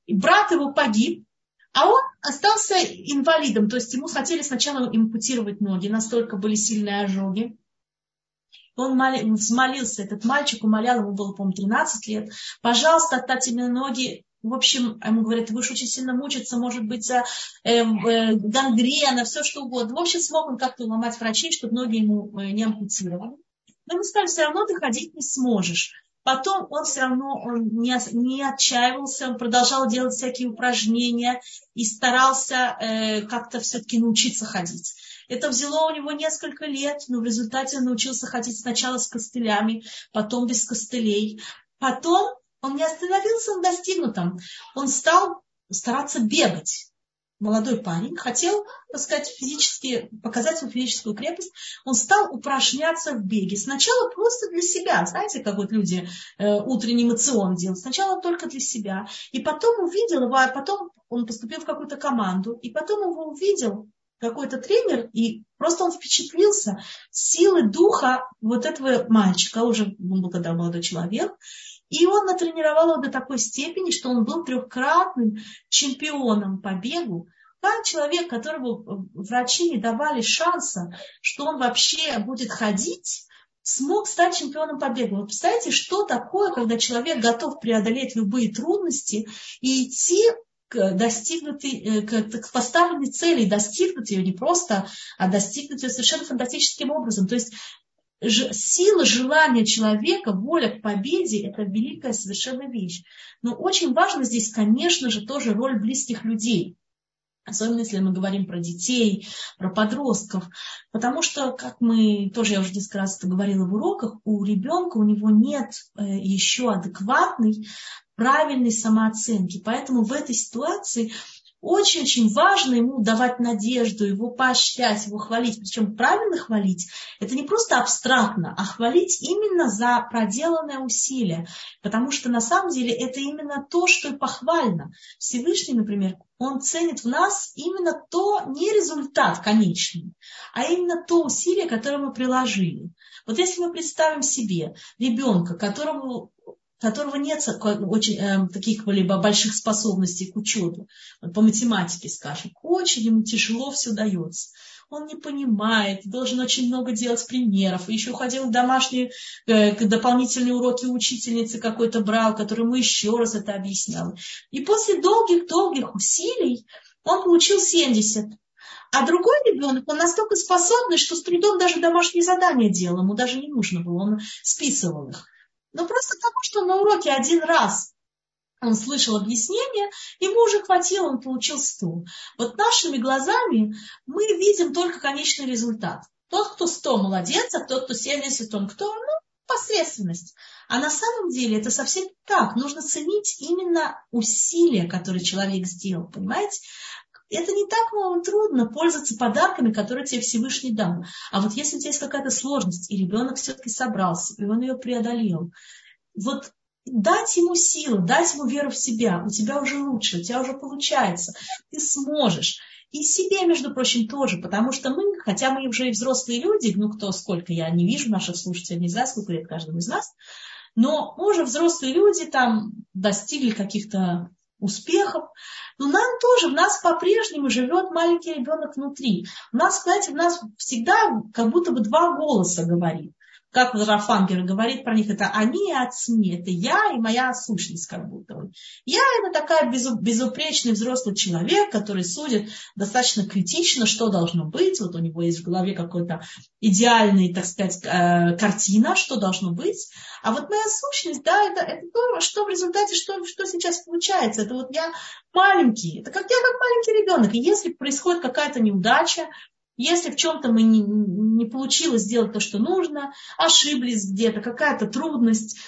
И брат его погиб, а он остался инвалидом, то есть ему хотели сначала импутировать ноги, настолько были сильные ожоги. Он взмолился, этот мальчик умолял, ему было, по-моему, 13 лет, пожалуйста, оставьте мне ноги, в общем, ему говорят, вы очень сильно мучиться, может быть, за э, э, гангрена, все что угодно. В общем, смог он как-то уломать врачей, чтобы ноги ему э, не ампутировали. Но ему сказали, все равно ты ходить не сможешь. Потом он все равно он не, не отчаивался, он продолжал делать всякие упражнения и старался э, как-то все-таки научиться ходить. Это взяло у него несколько лет, но в результате он научился ходить сначала с костылями, потом без костылей. Потом он не остановился на достигнутом. Он стал стараться бегать. Молодой парень хотел, так сказать, физически, показать свою физическую крепость. Он стал упражняться в беге. Сначала просто для себя. Знаете, как вот люди э, утренний мацион делают. Сначала только для себя. И потом увидел его, а потом он поступил в какую-то команду. И потом его увидел какой-то тренер, и просто он впечатлился силы духа вот этого мальчика, уже он был когда молодой человек, и он натренировал его до такой степени, что он был трехкратным чемпионом по бегу. Как человек, которому врачи не давали шанса, что он вообще будет ходить, смог стать чемпионом по бегу. Вы представляете, что такое, когда человек готов преодолеть любые трудности и идти к достигнутой, э, к поставленной цели, достигнуть ее не просто, а достигнуть ее совершенно фантастическим образом. То есть сила желания человека, воля к победе – это великая совершенно вещь. Но очень важно здесь, конечно же, тоже роль близких людей. Особенно если мы говорим про детей, про подростков. Потому что, как мы тоже, я уже несколько раз это говорила в уроках, у ребенка, у него нет э, еще адекватной, правильной самооценки. Поэтому в этой ситуации очень-очень важно ему давать надежду, его поощрять, его хвалить. Причем правильно хвалить – это не просто абстрактно, а хвалить именно за проделанное усилие. Потому что на самом деле это именно то, что и похвально. Всевышний, например, он ценит в нас именно то, не результат конечный, а именно то усилие, которое мы приложили. Вот если мы представим себе ребенка, которому которого нет очень, э, каких-либо больших способностей к учету, по математике, скажем, очень ему тяжело все дается. Он не понимает, должен очень много делать примеров. Еще ходил в домашние э, дополнительные уроки учительницы какой-то брал, который ему еще раз это объяснял. И после долгих-долгих усилий он получил 70. А другой ребенок, он настолько способный, что с трудом даже домашние задания делал, ему даже не нужно было, он списывал их. Но просто потому, что на уроке один раз он слышал объяснение, ему уже хватило, он получил 100. Вот нашими глазами мы видим только конечный результат. Тот, кто 100, молодец, а тот, кто 70, он кто? Ну, посредственность. А на самом деле это совсем не так. Нужно ценить именно усилия, которые человек сделал, понимаете? Это не так много трудно пользоваться подарками, которые тебе Всевышний дал. А вот если у тебя есть какая-то сложность, и ребенок все-таки собрался, и он ее преодолел, вот дать ему силу, дать ему веру в себя, у тебя уже лучше, у тебя уже получается, ты сможешь. И себе, между прочим, тоже, потому что мы, хотя мы уже и взрослые люди, ну кто сколько, я не вижу наших слушателей, не знаю, сколько лет каждому из нас, но мы уже взрослые люди там достигли каких-то успехов. Но нам тоже, в нас по-прежнему живет маленький ребенок внутри. У нас, знаете, у нас всегда как будто бы два голоса говорит как Рафангер говорит про них, это они и отцми, это я и моя сущность как будто бы. Я это такая безупречный взрослый человек, который судит достаточно критично, что должно быть. Вот у него есть в голове какой-то идеальный, так сказать, э, картина, что должно быть. А вот моя сущность, да, это, это то, что в результате, что, что сейчас получается. Это вот я маленький, это как я как маленький ребенок. И если происходит какая-то неудача, если в чем-то мы не, не получилось сделать то, что нужно, ошиблись где-то, какая-то трудность,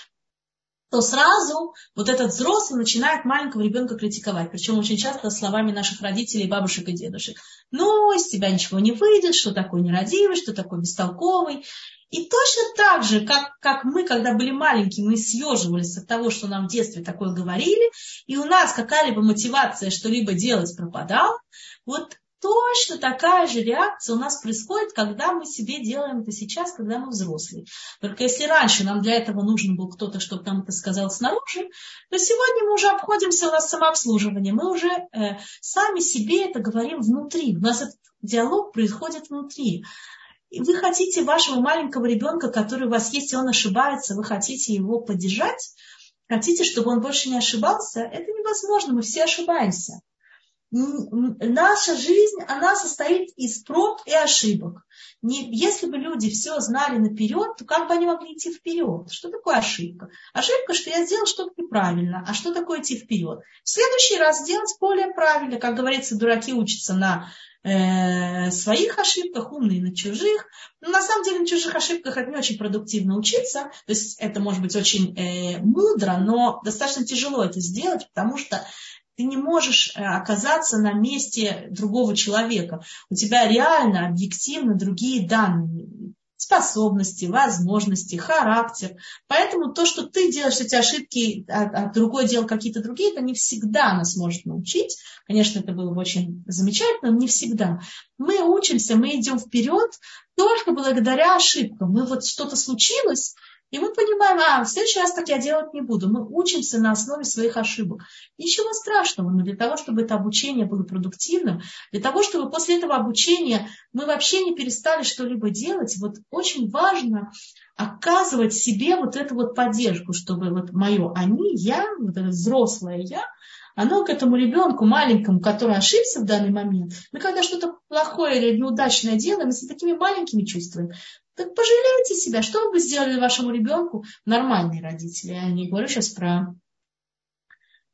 то сразу вот этот взрослый начинает маленького ребенка критиковать. Причем очень часто словами наших родителей, бабушек и дедушек. Ну, из тебя ничего не выйдет, что такой нерадивый, что такой бестолковый. И точно так же, как, как мы, когда были маленькие, мы съеживались от того, что нам в детстве такое говорили, и у нас какая-либо мотивация что-либо делать пропадала, вот Точно такая же реакция у нас происходит, когда мы себе делаем это сейчас, когда мы взрослые. Только если раньше нам для этого нужен был кто-то, чтобы нам это сказал снаружи, то сегодня мы уже обходимся у нас самообслуживание. Мы уже э, сами себе это говорим внутри. У нас этот диалог происходит внутри. И вы хотите вашего маленького ребенка, который у вас есть, и он ошибается, вы хотите его поддержать, хотите, чтобы он больше не ошибался, это невозможно, мы все ошибаемся наша жизнь, она состоит из проб и ошибок. Не, если бы люди все знали наперед, то как бы они могли идти вперед? Что такое ошибка? Ошибка, что я сделал что-то неправильно. А что такое идти вперед? В следующий раз сделать более правильно. Как говорится, дураки учатся на э, своих ошибках, умные на чужих. Но на самом деле на чужих ошибках это не очень продуктивно учиться. То есть это может быть очень э, мудро, но достаточно тяжело это сделать, потому что ты не можешь э, оказаться на месте другого человека. У тебя реально, объективно другие данные способности, возможности, характер. Поэтому то, что ты делаешь эти ошибки, а, а другой делал какие-то другие, это не всегда нас может научить. Конечно, это было бы очень замечательно, но не всегда. Мы учимся, мы идем вперед только благодаря ошибкам. Мы вот что-то случилось, и мы понимаем, а, в следующий раз так я делать не буду. Мы учимся на основе своих ошибок. Ничего страшного, но для того, чтобы это обучение было продуктивным, для того, чтобы после этого обучения мы вообще не перестали что-либо делать, вот очень важно оказывать себе вот эту вот поддержку, чтобы вот мое они, я, вот это взрослое я, оно к этому ребенку маленькому, который ошибся в данный момент, мы когда что-то плохое или неудачное делаем, мы с такими маленькими чувствами, так пожалейте себя. Что вы сделали вашему ребенку? Нормальные родители. Я не говорю сейчас про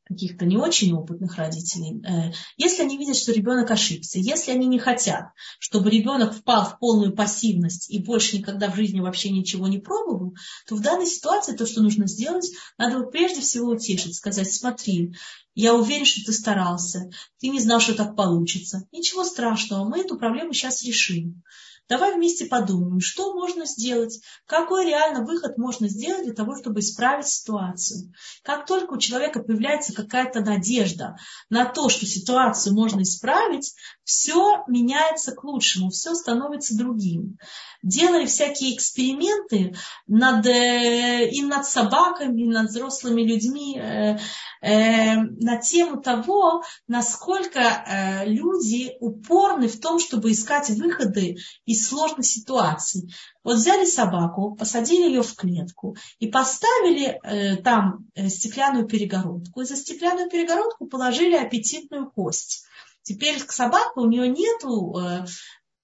каких-то не очень опытных родителей, э, если они видят, что ребенок ошибся, если они не хотят, чтобы ребенок впал в полную пассивность и больше никогда в жизни вообще ничего не пробовал, то в данной ситуации то, что нужно сделать, надо прежде всего утешить, сказать, смотри, я уверен, что ты старался, ты не знал, что так получится. Ничего страшного, мы эту проблему сейчас решим. Давай вместе подумаем, что можно сделать, какой реально выход можно сделать для того, чтобы исправить ситуацию. Как только у человека появляется какая-то надежда на то, что ситуацию можно исправить, все меняется к лучшему, все становится другим. Делали всякие эксперименты над, э, и над собаками, и над взрослыми людьми э, э, на тему того, насколько люди упорны в том, чтобы искать выходы из сложной ситуации. Вот взяли собаку, посадили ее в клетку и поставили э, там стеклянную перегородку. И за стеклянную перегородку положили аппетитную кость. Теперь собака, у нее нету э,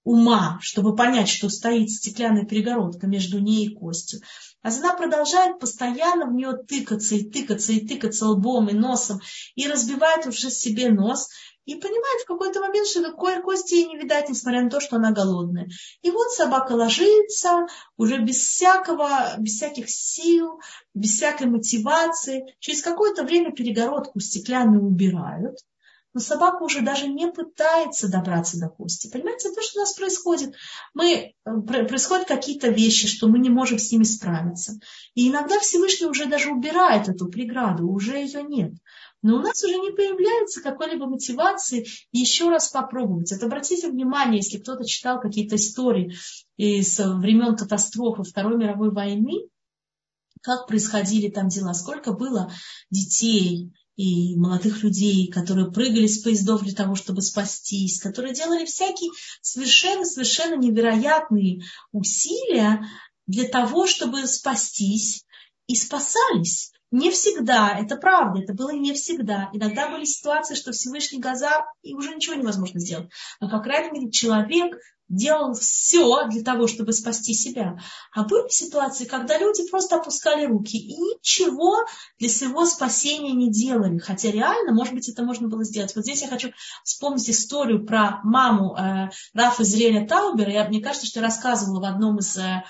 ума, чтобы понять, что стоит стеклянная перегородка между ней и костью. А она продолжает постоянно в нее тыкаться и тыкаться и тыкаться лбом и носом и разбивает уже себе нос и понимает в какой-то момент, что такой кости ей не видать, несмотря на то, что она голодная. И вот собака ложится уже без всякого, без всяких сил, без всякой мотивации. Через какое-то время перегородку стеклянную убирают – но собака уже даже не пытается добраться до кости. Понимаете, то, что у нас происходит. Мы, э, происходят какие-то вещи, что мы не можем с ними справиться. И иногда Всевышний уже даже убирает эту преграду, уже ее нет. Но у нас уже не появляется какой-либо мотивации еще раз попробовать. Это обратите внимание, если кто-то читал какие-то истории из времен катастрофы Второй мировой войны, как происходили там дела, сколько было детей, и молодых людей, которые прыгали с поездов для того, чтобы спастись, которые делали всякие совершенно-совершенно невероятные усилия для того, чтобы спастись и спасались. Не всегда, это правда, это было не всегда. Иногда были ситуации, что Всевышний Газар, и уже ничего невозможно сделать. Но, по крайней мере, человек делал все для того, чтобы спасти себя. А были ситуации, когда люди просто опускали руки и ничего для своего спасения не делали. Хотя реально, может быть, это можно было сделать. Вот здесь я хочу вспомнить историю про маму э, Рафа Израиля Таубера. Я, мне кажется, что я рассказывала в одном из Э,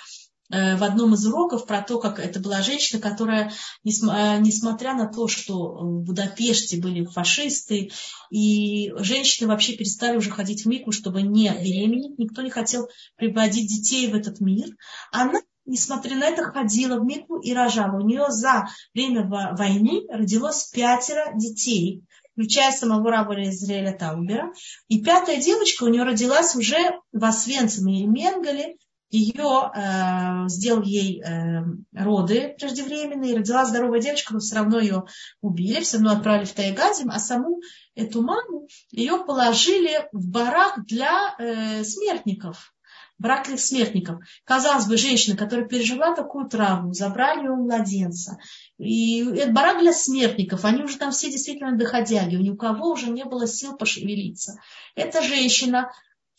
в одном из уроков про то, как это была женщина, которая, э, несмотря на то, что в Будапеште были фашисты, и женщины вообще перестали уже ходить в Мику, чтобы не беременеть, никто не хотел приводить детей в этот мир, она несмотря на это, ходила в Мику и рожала. У нее за время войны родилось пятеро детей, включая самого раба Израиля Таубера. И пятая девочка у нее родилась уже в Освенциме и Менгале, ее э, сделал ей э, роды преждевременные, родила здоровая девочка, но все равно ее убили, все равно отправили в Тайгазим, а саму эту маму ее положили в барак для э, смертников. Брак для смертников. Казалось бы, женщина, которая пережила такую травму, забрали ее у младенца. И это барак для смертников. Они уже там все действительно доходяги. У ни у кого уже не было сил пошевелиться. Эта женщина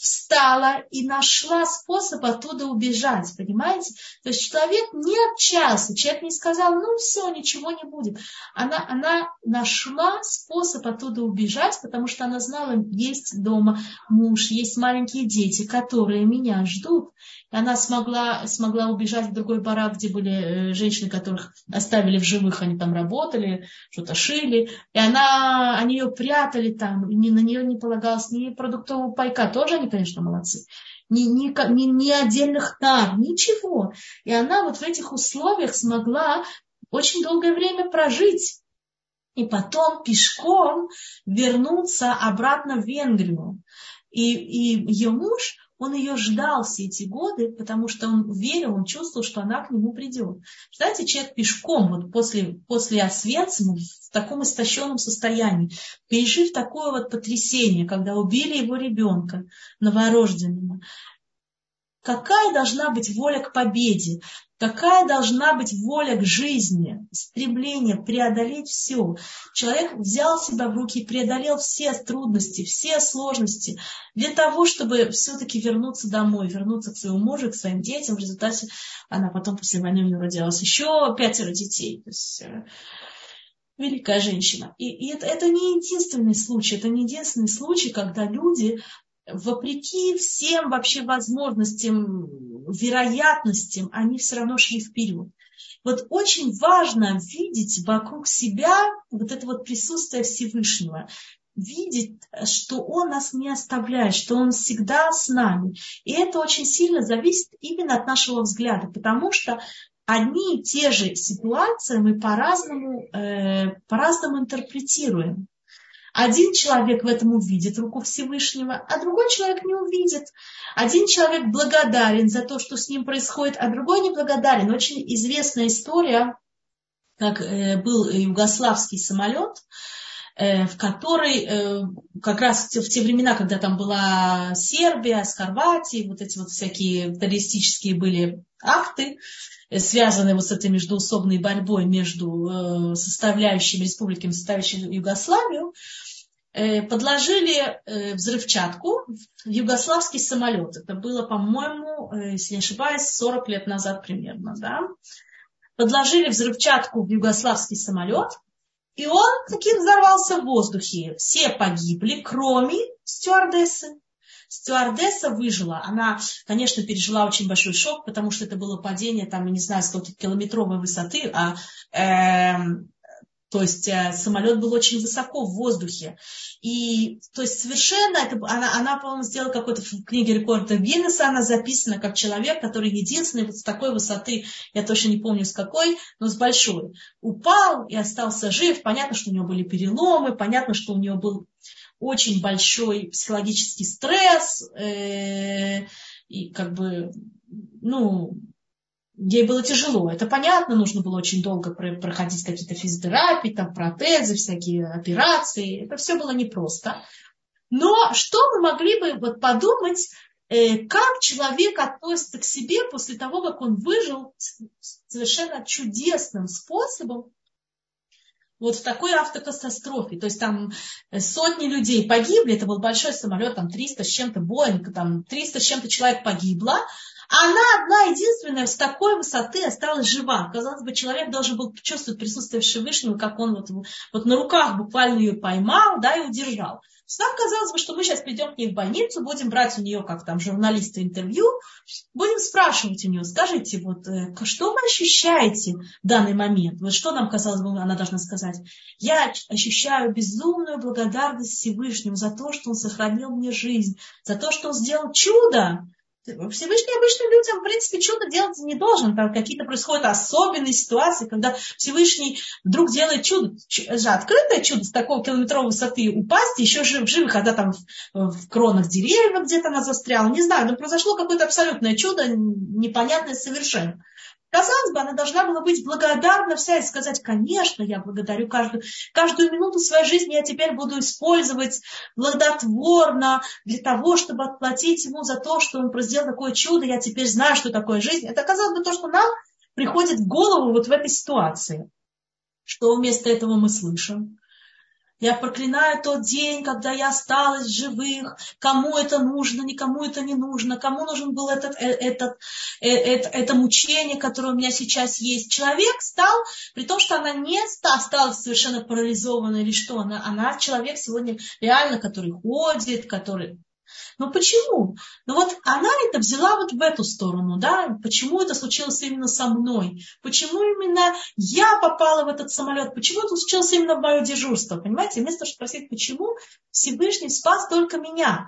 встала и нашла способ оттуда убежать, понимаете? То есть человек не отчаялся, человек не сказал, ну все, ничего не будет. Она, она нашла способ оттуда убежать, потому что она знала, есть дома муж, есть маленькие дети, которые меня ждут. И она смогла, смогла убежать в другой барак, где были э, женщины, которых оставили в живых, они там работали, что-то шили. И она, они ее прятали там, ни, на нее не полагалось ни продуктового пайка, тоже они, конечно, молодцы. Ни, ни, ни, ни отдельных нар, ничего. И она вот в этих условиях смогла очень долгое время прожить. И потом пешком вернуться обратно в Венгрию. И, и ее муж, он ее ждал все эти годы, потому что он верил, он чувствовал, что она к нему придет. Знаете, человек пешком вот после, после Освенцима в таком истощенном состоянии, пережив такое вот потрясение, когда убили его ребенка новорожденного, какая должна быть воля к победе, Какая должна быть воля к жизни, стремление преодолеть все. Человек взял себя в руки и преодолел все трудности, все сложности для того, чтобы все-таки вернуться домой, вернуться к своему мужу, к своим детям. В результате она потом после войны у нее родилась еще пятеро детей. То есть, э, великая женщина. И, и это, это не единственный случай, это не единственный случай, когда люди вопреки всем вообще возможностям, вероятностям, они все равно шли вперед. Вот очень важно видеть вокруг себя вот это вот присутствие Всевышнего, видеть, что Он нас не оставляет, что Он всегда с нами. И это очень сильно зависит именно от нашего взгляда, потому что одни и те же ситуации мы по-разному, э, по-разному интерпретируем. Один человек в этом увидит руку Всевышнего, а другой человек не увидит. Один человек благодарен за то, что с ним происходит, а другой не благодарен. Очень известная история, как э, был югославский самолет, э, в который э, как раз в те времена, когда там была Сербия с Хорватией, вот эти вот всякие террористические были акты, связанные вот с этой междуусобной борьбой между составляющими республиками, составляющими Югославию, Э, подложили э, взрывчатку в югославский самолет. Это было, по-моему, э, если не ошибаюсь, 40 лет назад примерно. Да? Подложили взрывчатку в югославский самолет, и он таки взорвался в воздухе. Все погибли, кроме стюардессы. Стюардесса выжила. Она, конечно, пережила очень большой шок, потому что это было падение, там, не знаю, 100-километровой высоты, а э, то есть э, самолет был очень высоко в воздухе. И то есть совершенно это, она, она по-моему, сделала какой-то в книге рекорда Гиннесса, она записана как человек, который единственный вот с такой высоты, я точно не помню с какой, но с большой, упал и остался жив. Понятно, что у него были переломы, понятно, что у него был очень большой психологический стресс, э, и как бы, ну, ей было тяжело. Это понятно, нужно было очень долго проходить какие-то физиотерапии, там, протезы, всякие операции. Это все было непросто. Но что мы могли бы вот подумать, э, как человек относится к себе после того, как он выжил совершенно чудесным способом вот в такой автокатастрофе. То есть там э, сотни людей погибли, это был большой самолет, там 300 с чем-то, Боинг, там 300 с чем-то человек погибло, она одна единственная с такой высоты осталась жива. Казалось бы, человек должен был чувствовать присутствие Всевышнего, как он вот, вот на руках буквально ее поймал, да, и удержал. Нам казалось бы, что мы сейчас придем к ней в больницу, будем брать у нее, как там журналисты, интервью, будем спрашивать у нее, скажите, вот э, что вы ощущаете в данный момент? Вот что нам казалось бы, она должна сказать? Я ощущаю безумную благодарность Всевышнему за то, что он сохранил мне жизнь, за то, что он сделал чудо. Всевышний обычным людям, в принципе, чудо делать не должен. Там какие-то происходят особенные ситуации, когда Всевышний вдруг делает чудо. Же открытое чудо с такой километровой высоты упасть, еще жив, живы, когда там в, в кронах деревьев где-то она застряла. Не знаю, но произошло какое-то абсолютное чудо, непонятное совершенно. Казалось бы, она должна была быть благодарна вся и сказать, конечно, я благодарю каждую, каждую минуту своей жизни я теперь буду использовать благотворно для того, чтобы отплатить ему за то, что он сделал такое чудо, я теперь знаю, что такое жизнь. Это, казалось бы, то, что нам приходит в голову вот в этой ситуации. Что вместо этого мы слышим? Я проклинаю тот день, когда я осталась живых, кому это нужно, никому это не нужно, кому нужен был этот, э, этот, э, это, это мучение, которое у меня сейчас есть. Человек стал, при том, что она не осталась совершенно парализованной или что, она, она человек сегодня реально, который ходит, который но почему? Ну вот она это взяла вот в эту сторону, да, почему это случилось именно со мной, почему именно я попала в этот самолет, почему это случилось именно в мое дежурство, понимаете, вместо того, чтобы спросить, почему Всевышний спас только меня,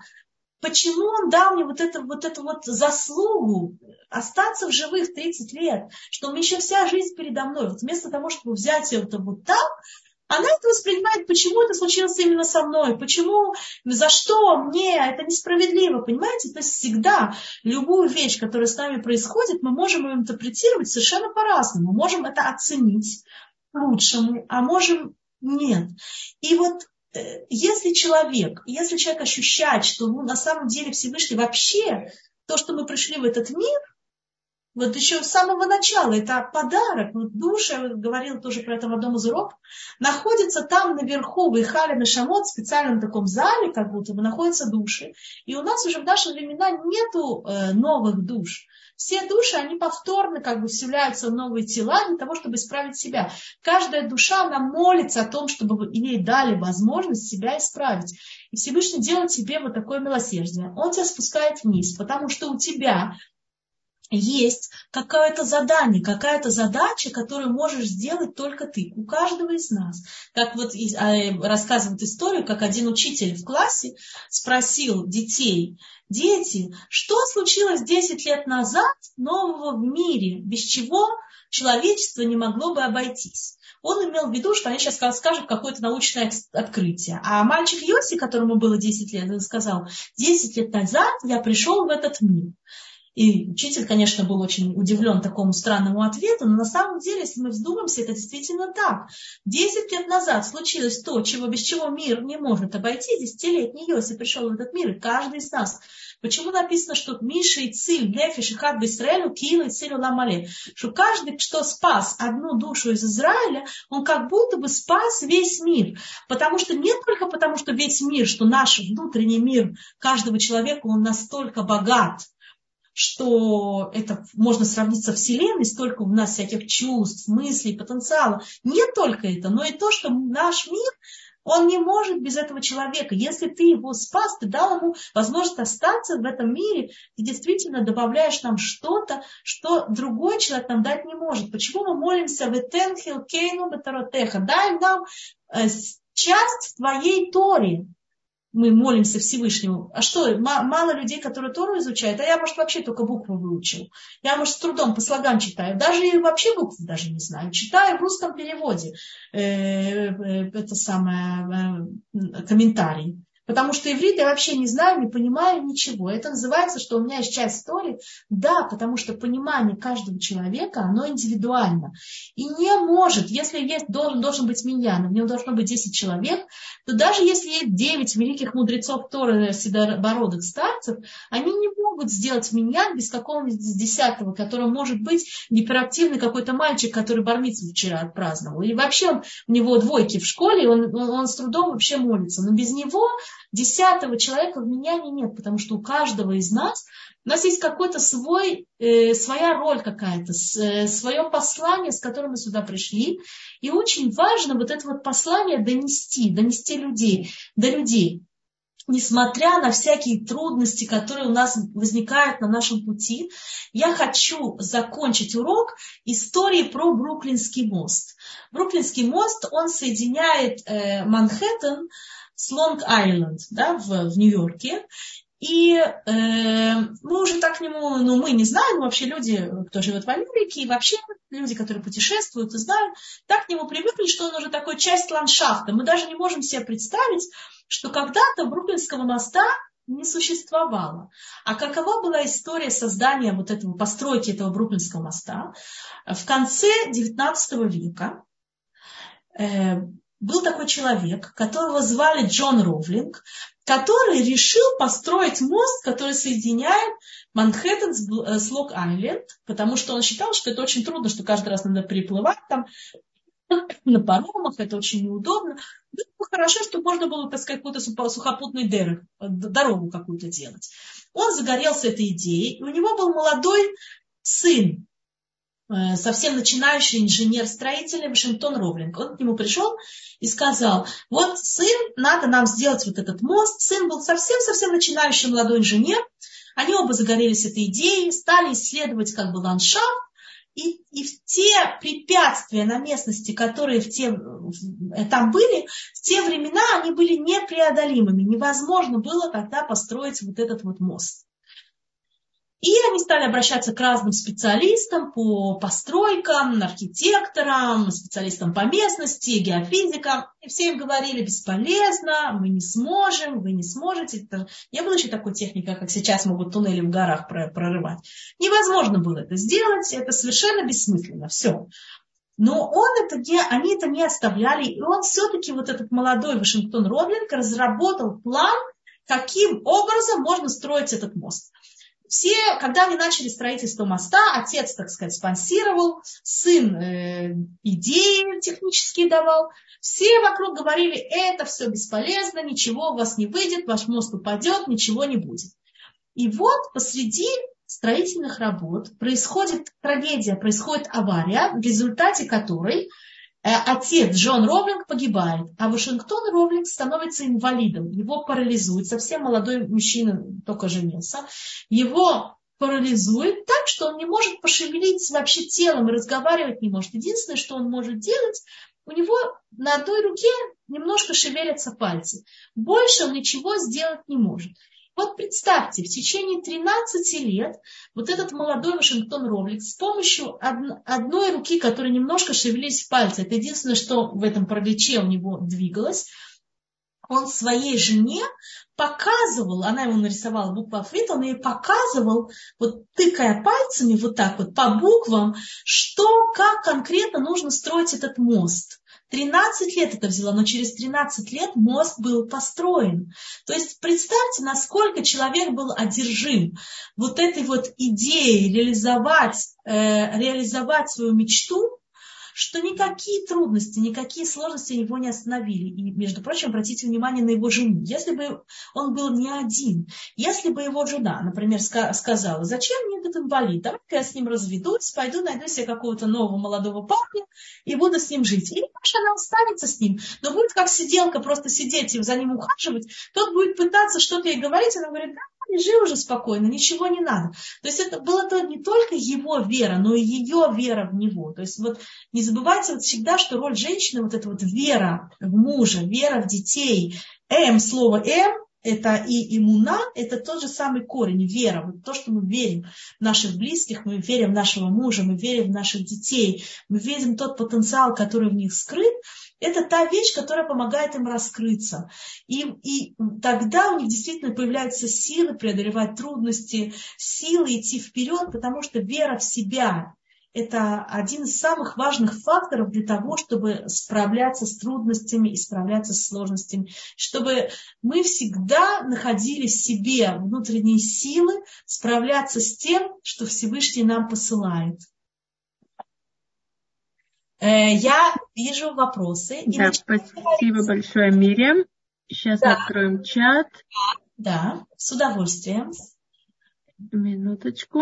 почему он дал мне вот, это, вот эту вот заслугу остаться в живых 30 лет, что у меня еще вся жизнь передо мной. Вот вместо того, чтобы взять это вот так, она это воспринимает, почему это случилось именно со мной, почему, за что мне, это несправедливо, понимаете? То есть всегда любую вещь, которая с нами происходит, мы можем ее интерпретировать совершенно по-разному. Можем это оценить лучшему, а можем нет. И вот э, если человек, если человек ощущает, что ну, на самом деле Всевышний вообще, то, что мы пришли в этот мир, вот еще с самого начала, это подарок. Вот душа, говорила тоже про это в одном из уроков, находится там наверху, в Ихале Нашамот, в специальном таком зале, как будто бы находятся души. И у нас уже в наши времена нету э, новых душ. Все души, они повторно как бы вселяются в новые тела для того, чтобы исправить себя. Каждая душа, она молится о том, чтобы ей дали возможность себя исправить. И Всевышний делает тебе вот такое милосердие. Он тебя спускает вниз, потому что у тебя есть какое-то задание, какая-то задача, которую можешь сделать только ты, у каждого из нас. Как вот а, рассказывает историю, как один учитель в классе спросил детей, дети, что случилось 10 лет назад нового в мире, без чего человечество не могло бы обойтись. Он имел в виду, что они сейчас скажут какое-то научное открытие. А мальчик Йоси, которому было 10 лет, он сказал, 10 лет назад я пришел в этот мир. И учитель, конечно, был очень удивлен такому странному ответу, но на самом деле, если мы вздумаемся, это действительно так. Десять лет назад случилось то, чего, без чего мир не может обойти. Десятилетний Йосиф пришел в этот мир, и каждый из нас. Почему написано, что Миша и Циль, Нефиш и Хад Бисраэлю, Киил и Циль Ламале? Что каждый, кто спас одну душу из Израиля, он как будто бы спас весь мир. Потому что не только потому, что весь мир, что наш внутренний мир каждого человека, он настолько богат, что это можно сравнить со Вселенной, столько у нас всяких чувств, мыслей, потенциала. Не только это, но и то, что наш мир, он не может без этого человека. Если ты его спас, ты дал ему возможность остаться в этом мире, ты действительно добавляешь нам что-то, что другой человек нам дать не может. Почему мы молимся в Этенхил Кейну Батаротеха? Дай нам э, часть твоей Торе мы молимся Всевышнему. А что, мало людей, которые Тору изучают, а я, может, вообще только буквы выучил. Я, может, с трудом по слогам читаю. Даже и вообще буквы даже не знаю. Читаю в русском переводе. Э, э, это самое, э, комментарий. Потому что иврит я вообще не знаю, не понимаю ничего. Это называется, что у меня есть часть истории. Да, потому что понимание каждого человека, оно индивидуально. И не может, если есть, должен, должен быть миньян, в нем должно быть 10 человек, то даже если есть 9 великих мудрецов Торы, седобородых старцев, они не могут сделать миньян без какого-нибудь десятого, который может быть гиперактивный какой-то мальчик, который бармицу вчера отпраздновал. Или вообще у него двойки в школе, он, он, он с трудом вообще молится. Но без него десятого человека в менянии нет, потому что у каждого из нас у нас есть какой-то свой, э, своя роль какая-то, э, свое послание, с которым мы сюда пришли. И очень важно вот это вот послание донести, донести людей, до людей. Несмотря на всякие трудности, которые у нас возникают на нашем пути, я хочу закончить урок историей про Бруклинский мост. Бруклинский мост, он соединяет э, Манхэттен с Лонг-Айленд да, в, в Нью-Йорке. И э, мы уже так к нему, ну мы не знаем, вообще люди, кто живет в Америке, и вообще люди, которые путешествуют и знают, так к нему привыкли, что он уже такой часть ландшафта. Мы даже не можем себе представить, что когда-то Бруклинского моста не существовало. А какова была история создания вот этого, постройки этого Бруклинского моста? В конце XIX века э, был такой человек, которого звали Джон Ровлинг, который решил построить мост, который соединяет Манхэттен с э, Лок-Айленд, потому что он считал, что это очень трудно, что каждый раз надо переплывать там на паромах, это очень неудобно. Было ну, хорошо, что можно было, так сказать, какую-то сухопутную дорогу какую-то делать. Он загорелся этой идеей, и у него был молодой сын, Э, совсем начинающий инженер-строитель Вашингтон Ровлинг. Он к нему пришел и сказал, вот сын, надо нам сделать вот этот мост. Сын был совсем-совсем начинающий молодой инженер. Они оба загорелись этой идеей, стали исследовать как бы ландшафт. И, и те препятствия на местности, которые в те, в, там были, в те времена они были непреодолимыми. Невозможно было тогда построить вот этот вот мост. И они стали обращаться к разным специалистам по постройкам, архитекторам, специалистам по местности, геофизикам. И все им говорили, бесполезно, мы не сможем, вы не сможете. Это не было еще такой техники, как сейчас могут туннели в горах прорывать. Невозможно было это сделать, это совершенно бессмысленно, все. Но он это не, они это не оставляли, и он все-таки, вот этот молодой Вашингтон Роблинг, разработал план, каким образом можно строить этот мост все, когда они начали строительство моста, отец, так сказать, спонсировал, сын э, идеи технические давал, все вокруг говорили, это все бесполезно, ничего у вас не выйдет, ваш мост упадет, ничего не будет. И вот посреди строительных работ происходит трагедия, происходит авария, в результате которой отец Джон Ровлинг погибает, а Вашингтон Ровлинг становится инвалидом. Его парализует, совсем молодой мужчина только женился. Его парализует так, что он не может пошевелить вообще телом и разговаривать не может. Единственное, что он может делать, у него на одной руке немножко шевелятся пальцы. Больше он ничего сделать не может. Вот представьте, в течение 13 лет вот этот молодой Вашингтон Ровлик с помощью одной руки, которая немножко шевелились пальцы, это единственное, что в этом параличе у него двигалось, он своей жене показывал, она ему нарисовала букву алфавит, он ей показывал, вот тыкая пальцами вот так вот по буквам, что, как конкретно нужно строить этот мост. 13 лет это взяло, но через 13 лет мост был построен. То есть представьте, насколько человек был одержим вот этой вот идеей реализовать, э, реализовать свою мечту, что никакие трудности, никакие сложности его не остановили. И, между прочим, обратите внимание на его жену. Если бы он был не один, если бы его жена, например, сказала, зачем мне этот инвалид, давай-ка я с ним разведусь, пойду найду себе какого-то нового молодого парня и буду с ним жить. Или, конечно, она останется с ним, но будет как сиделка просто сидеть и за ним ухаживать, тот будет пытаться что-то ей говорить, она говорит, да, лежи уже спокойно, ничего не надо. То есть это было то не только его вера, но и ее вера в него. То есть вот не забывайте вот всегда, что роль женщины, вот эта вот вера в мужа, вера в детей, М, слово М, это и иммуна, это тот же самый корень, вера. Вот то, что мы верим в наших близких, мы верим в нашего мужа, мы верим в наших детей, мы видим тот потенциал, который в них скрыт, это та вещь, которая помогает им раскрыться. И, и тогда у них действительно появляются силы преодолевать трудности, силы идти вперед, потому что вера в себя, это один из самых важных факторов для того, чтобы справляться с трудностями и справляться с сложностями, чтобы мы всегда находили в себе внутренние силы справляться с тем, что Всевышний нам посылает. Э, я вижу вопросы. Да, спасибо большое, Мириам. Сейчас да. откроем чат. Да, с удовольствием. Минуточку.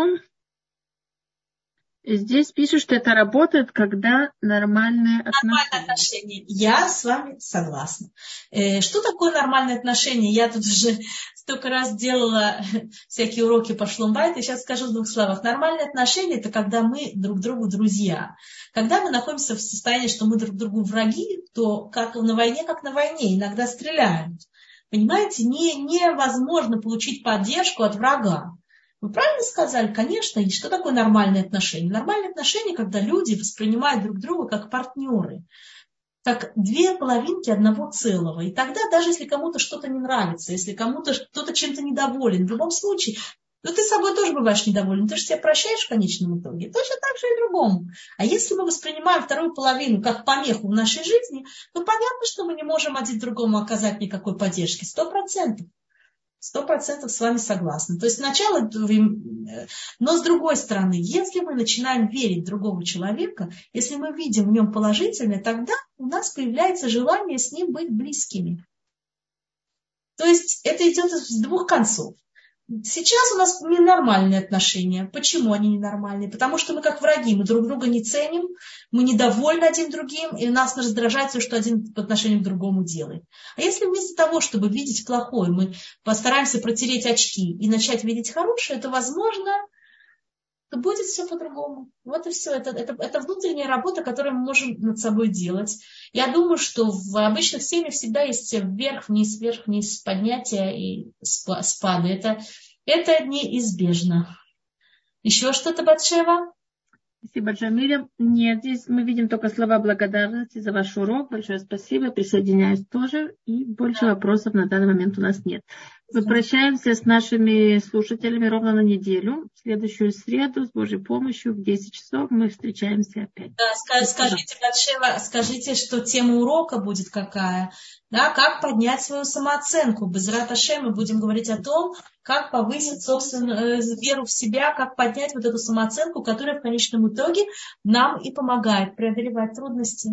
Здесь пишут, что это работает, когда нормальные отношения. Нормальные отношения. Я с вами согласна. Э, что такое нормальные отношения? Я тут уже столько раз делала всякие уроки по шлумбайту, и сейчас скажу в двух словах. Нормальные отношения – это когда мы друг другу друзья. Когда мы находимся в состоянии, что мы друг другу враги, то как на войне, как на войне, иногда стреляют. Понимаете, не, невозможно получить поддержку от врага. Вы правильно сказали? Конечно. И что такое нормальные отношения? Нормальные отношения, когда люди воспринимают друг друга как партнеры, как две половинки одного целого. И тогда, даже если кому-то что-то не нравится, если кому-то кто-то чем-то недоволен, в любом случае, ну ты собой тоже бываешь недоволен, ты же себя прощаешь в конечном итоге. Точно так же и другому. А если мы воспринимаем вторую половину как помеху в нашей жизни, то понятно, что мы не можем один другому оказать никакой поддержки. Сто процентов. Сто процентов с вами согласна. То есть сначала, но с другой стороны, если мы начинаем верить в другого человека, если мы видим в нем положительное, тогда у нас появляется желание с ним быть близкими. То есть это идет с двух концов. Сейчас у нас ненормальные отношения. Почему они ненормальные? Потому что мы как враги, мы друг друга не ценим, мы недовольны один другим, и нас раздражает все, что один по отношению к другому делает. А если вместо того, чтобы видеть плохое, мы постараемся протереть очки и начать видеть хорошее, то, возможно, то будет все по-другому. Вот и все. Это, это, это внутренняя работа, которую мы можем над собой делать. Я думаю, что в обычных семьях всегда есть вверх-вниз, вверх-вниз, поднятие и спады. Это, это неизбежно. Еще что-то, Батшева? Спасибо, Джамиля. Нет, здесь мы видим только слова благодарности за ваш урок. Большое спасибо. Присоединяюсь тоже. И больше вопросов на данный момент у нас нет. Мы прощаемся с нашими слушателями ровно на неделю. В следующую среду с Божьей помощью в 10 часов мы встречаемся опять. Да, скажите, Батшева, скажите, что тема урока будет какая? Да, как поднять свою самооценку. Без Раташе мы будем говорить о том, как повысить собственную э, веру в себя, как поднять вот эту самооценку, которая в конечном итоге нам и помогает преодолевать трудности.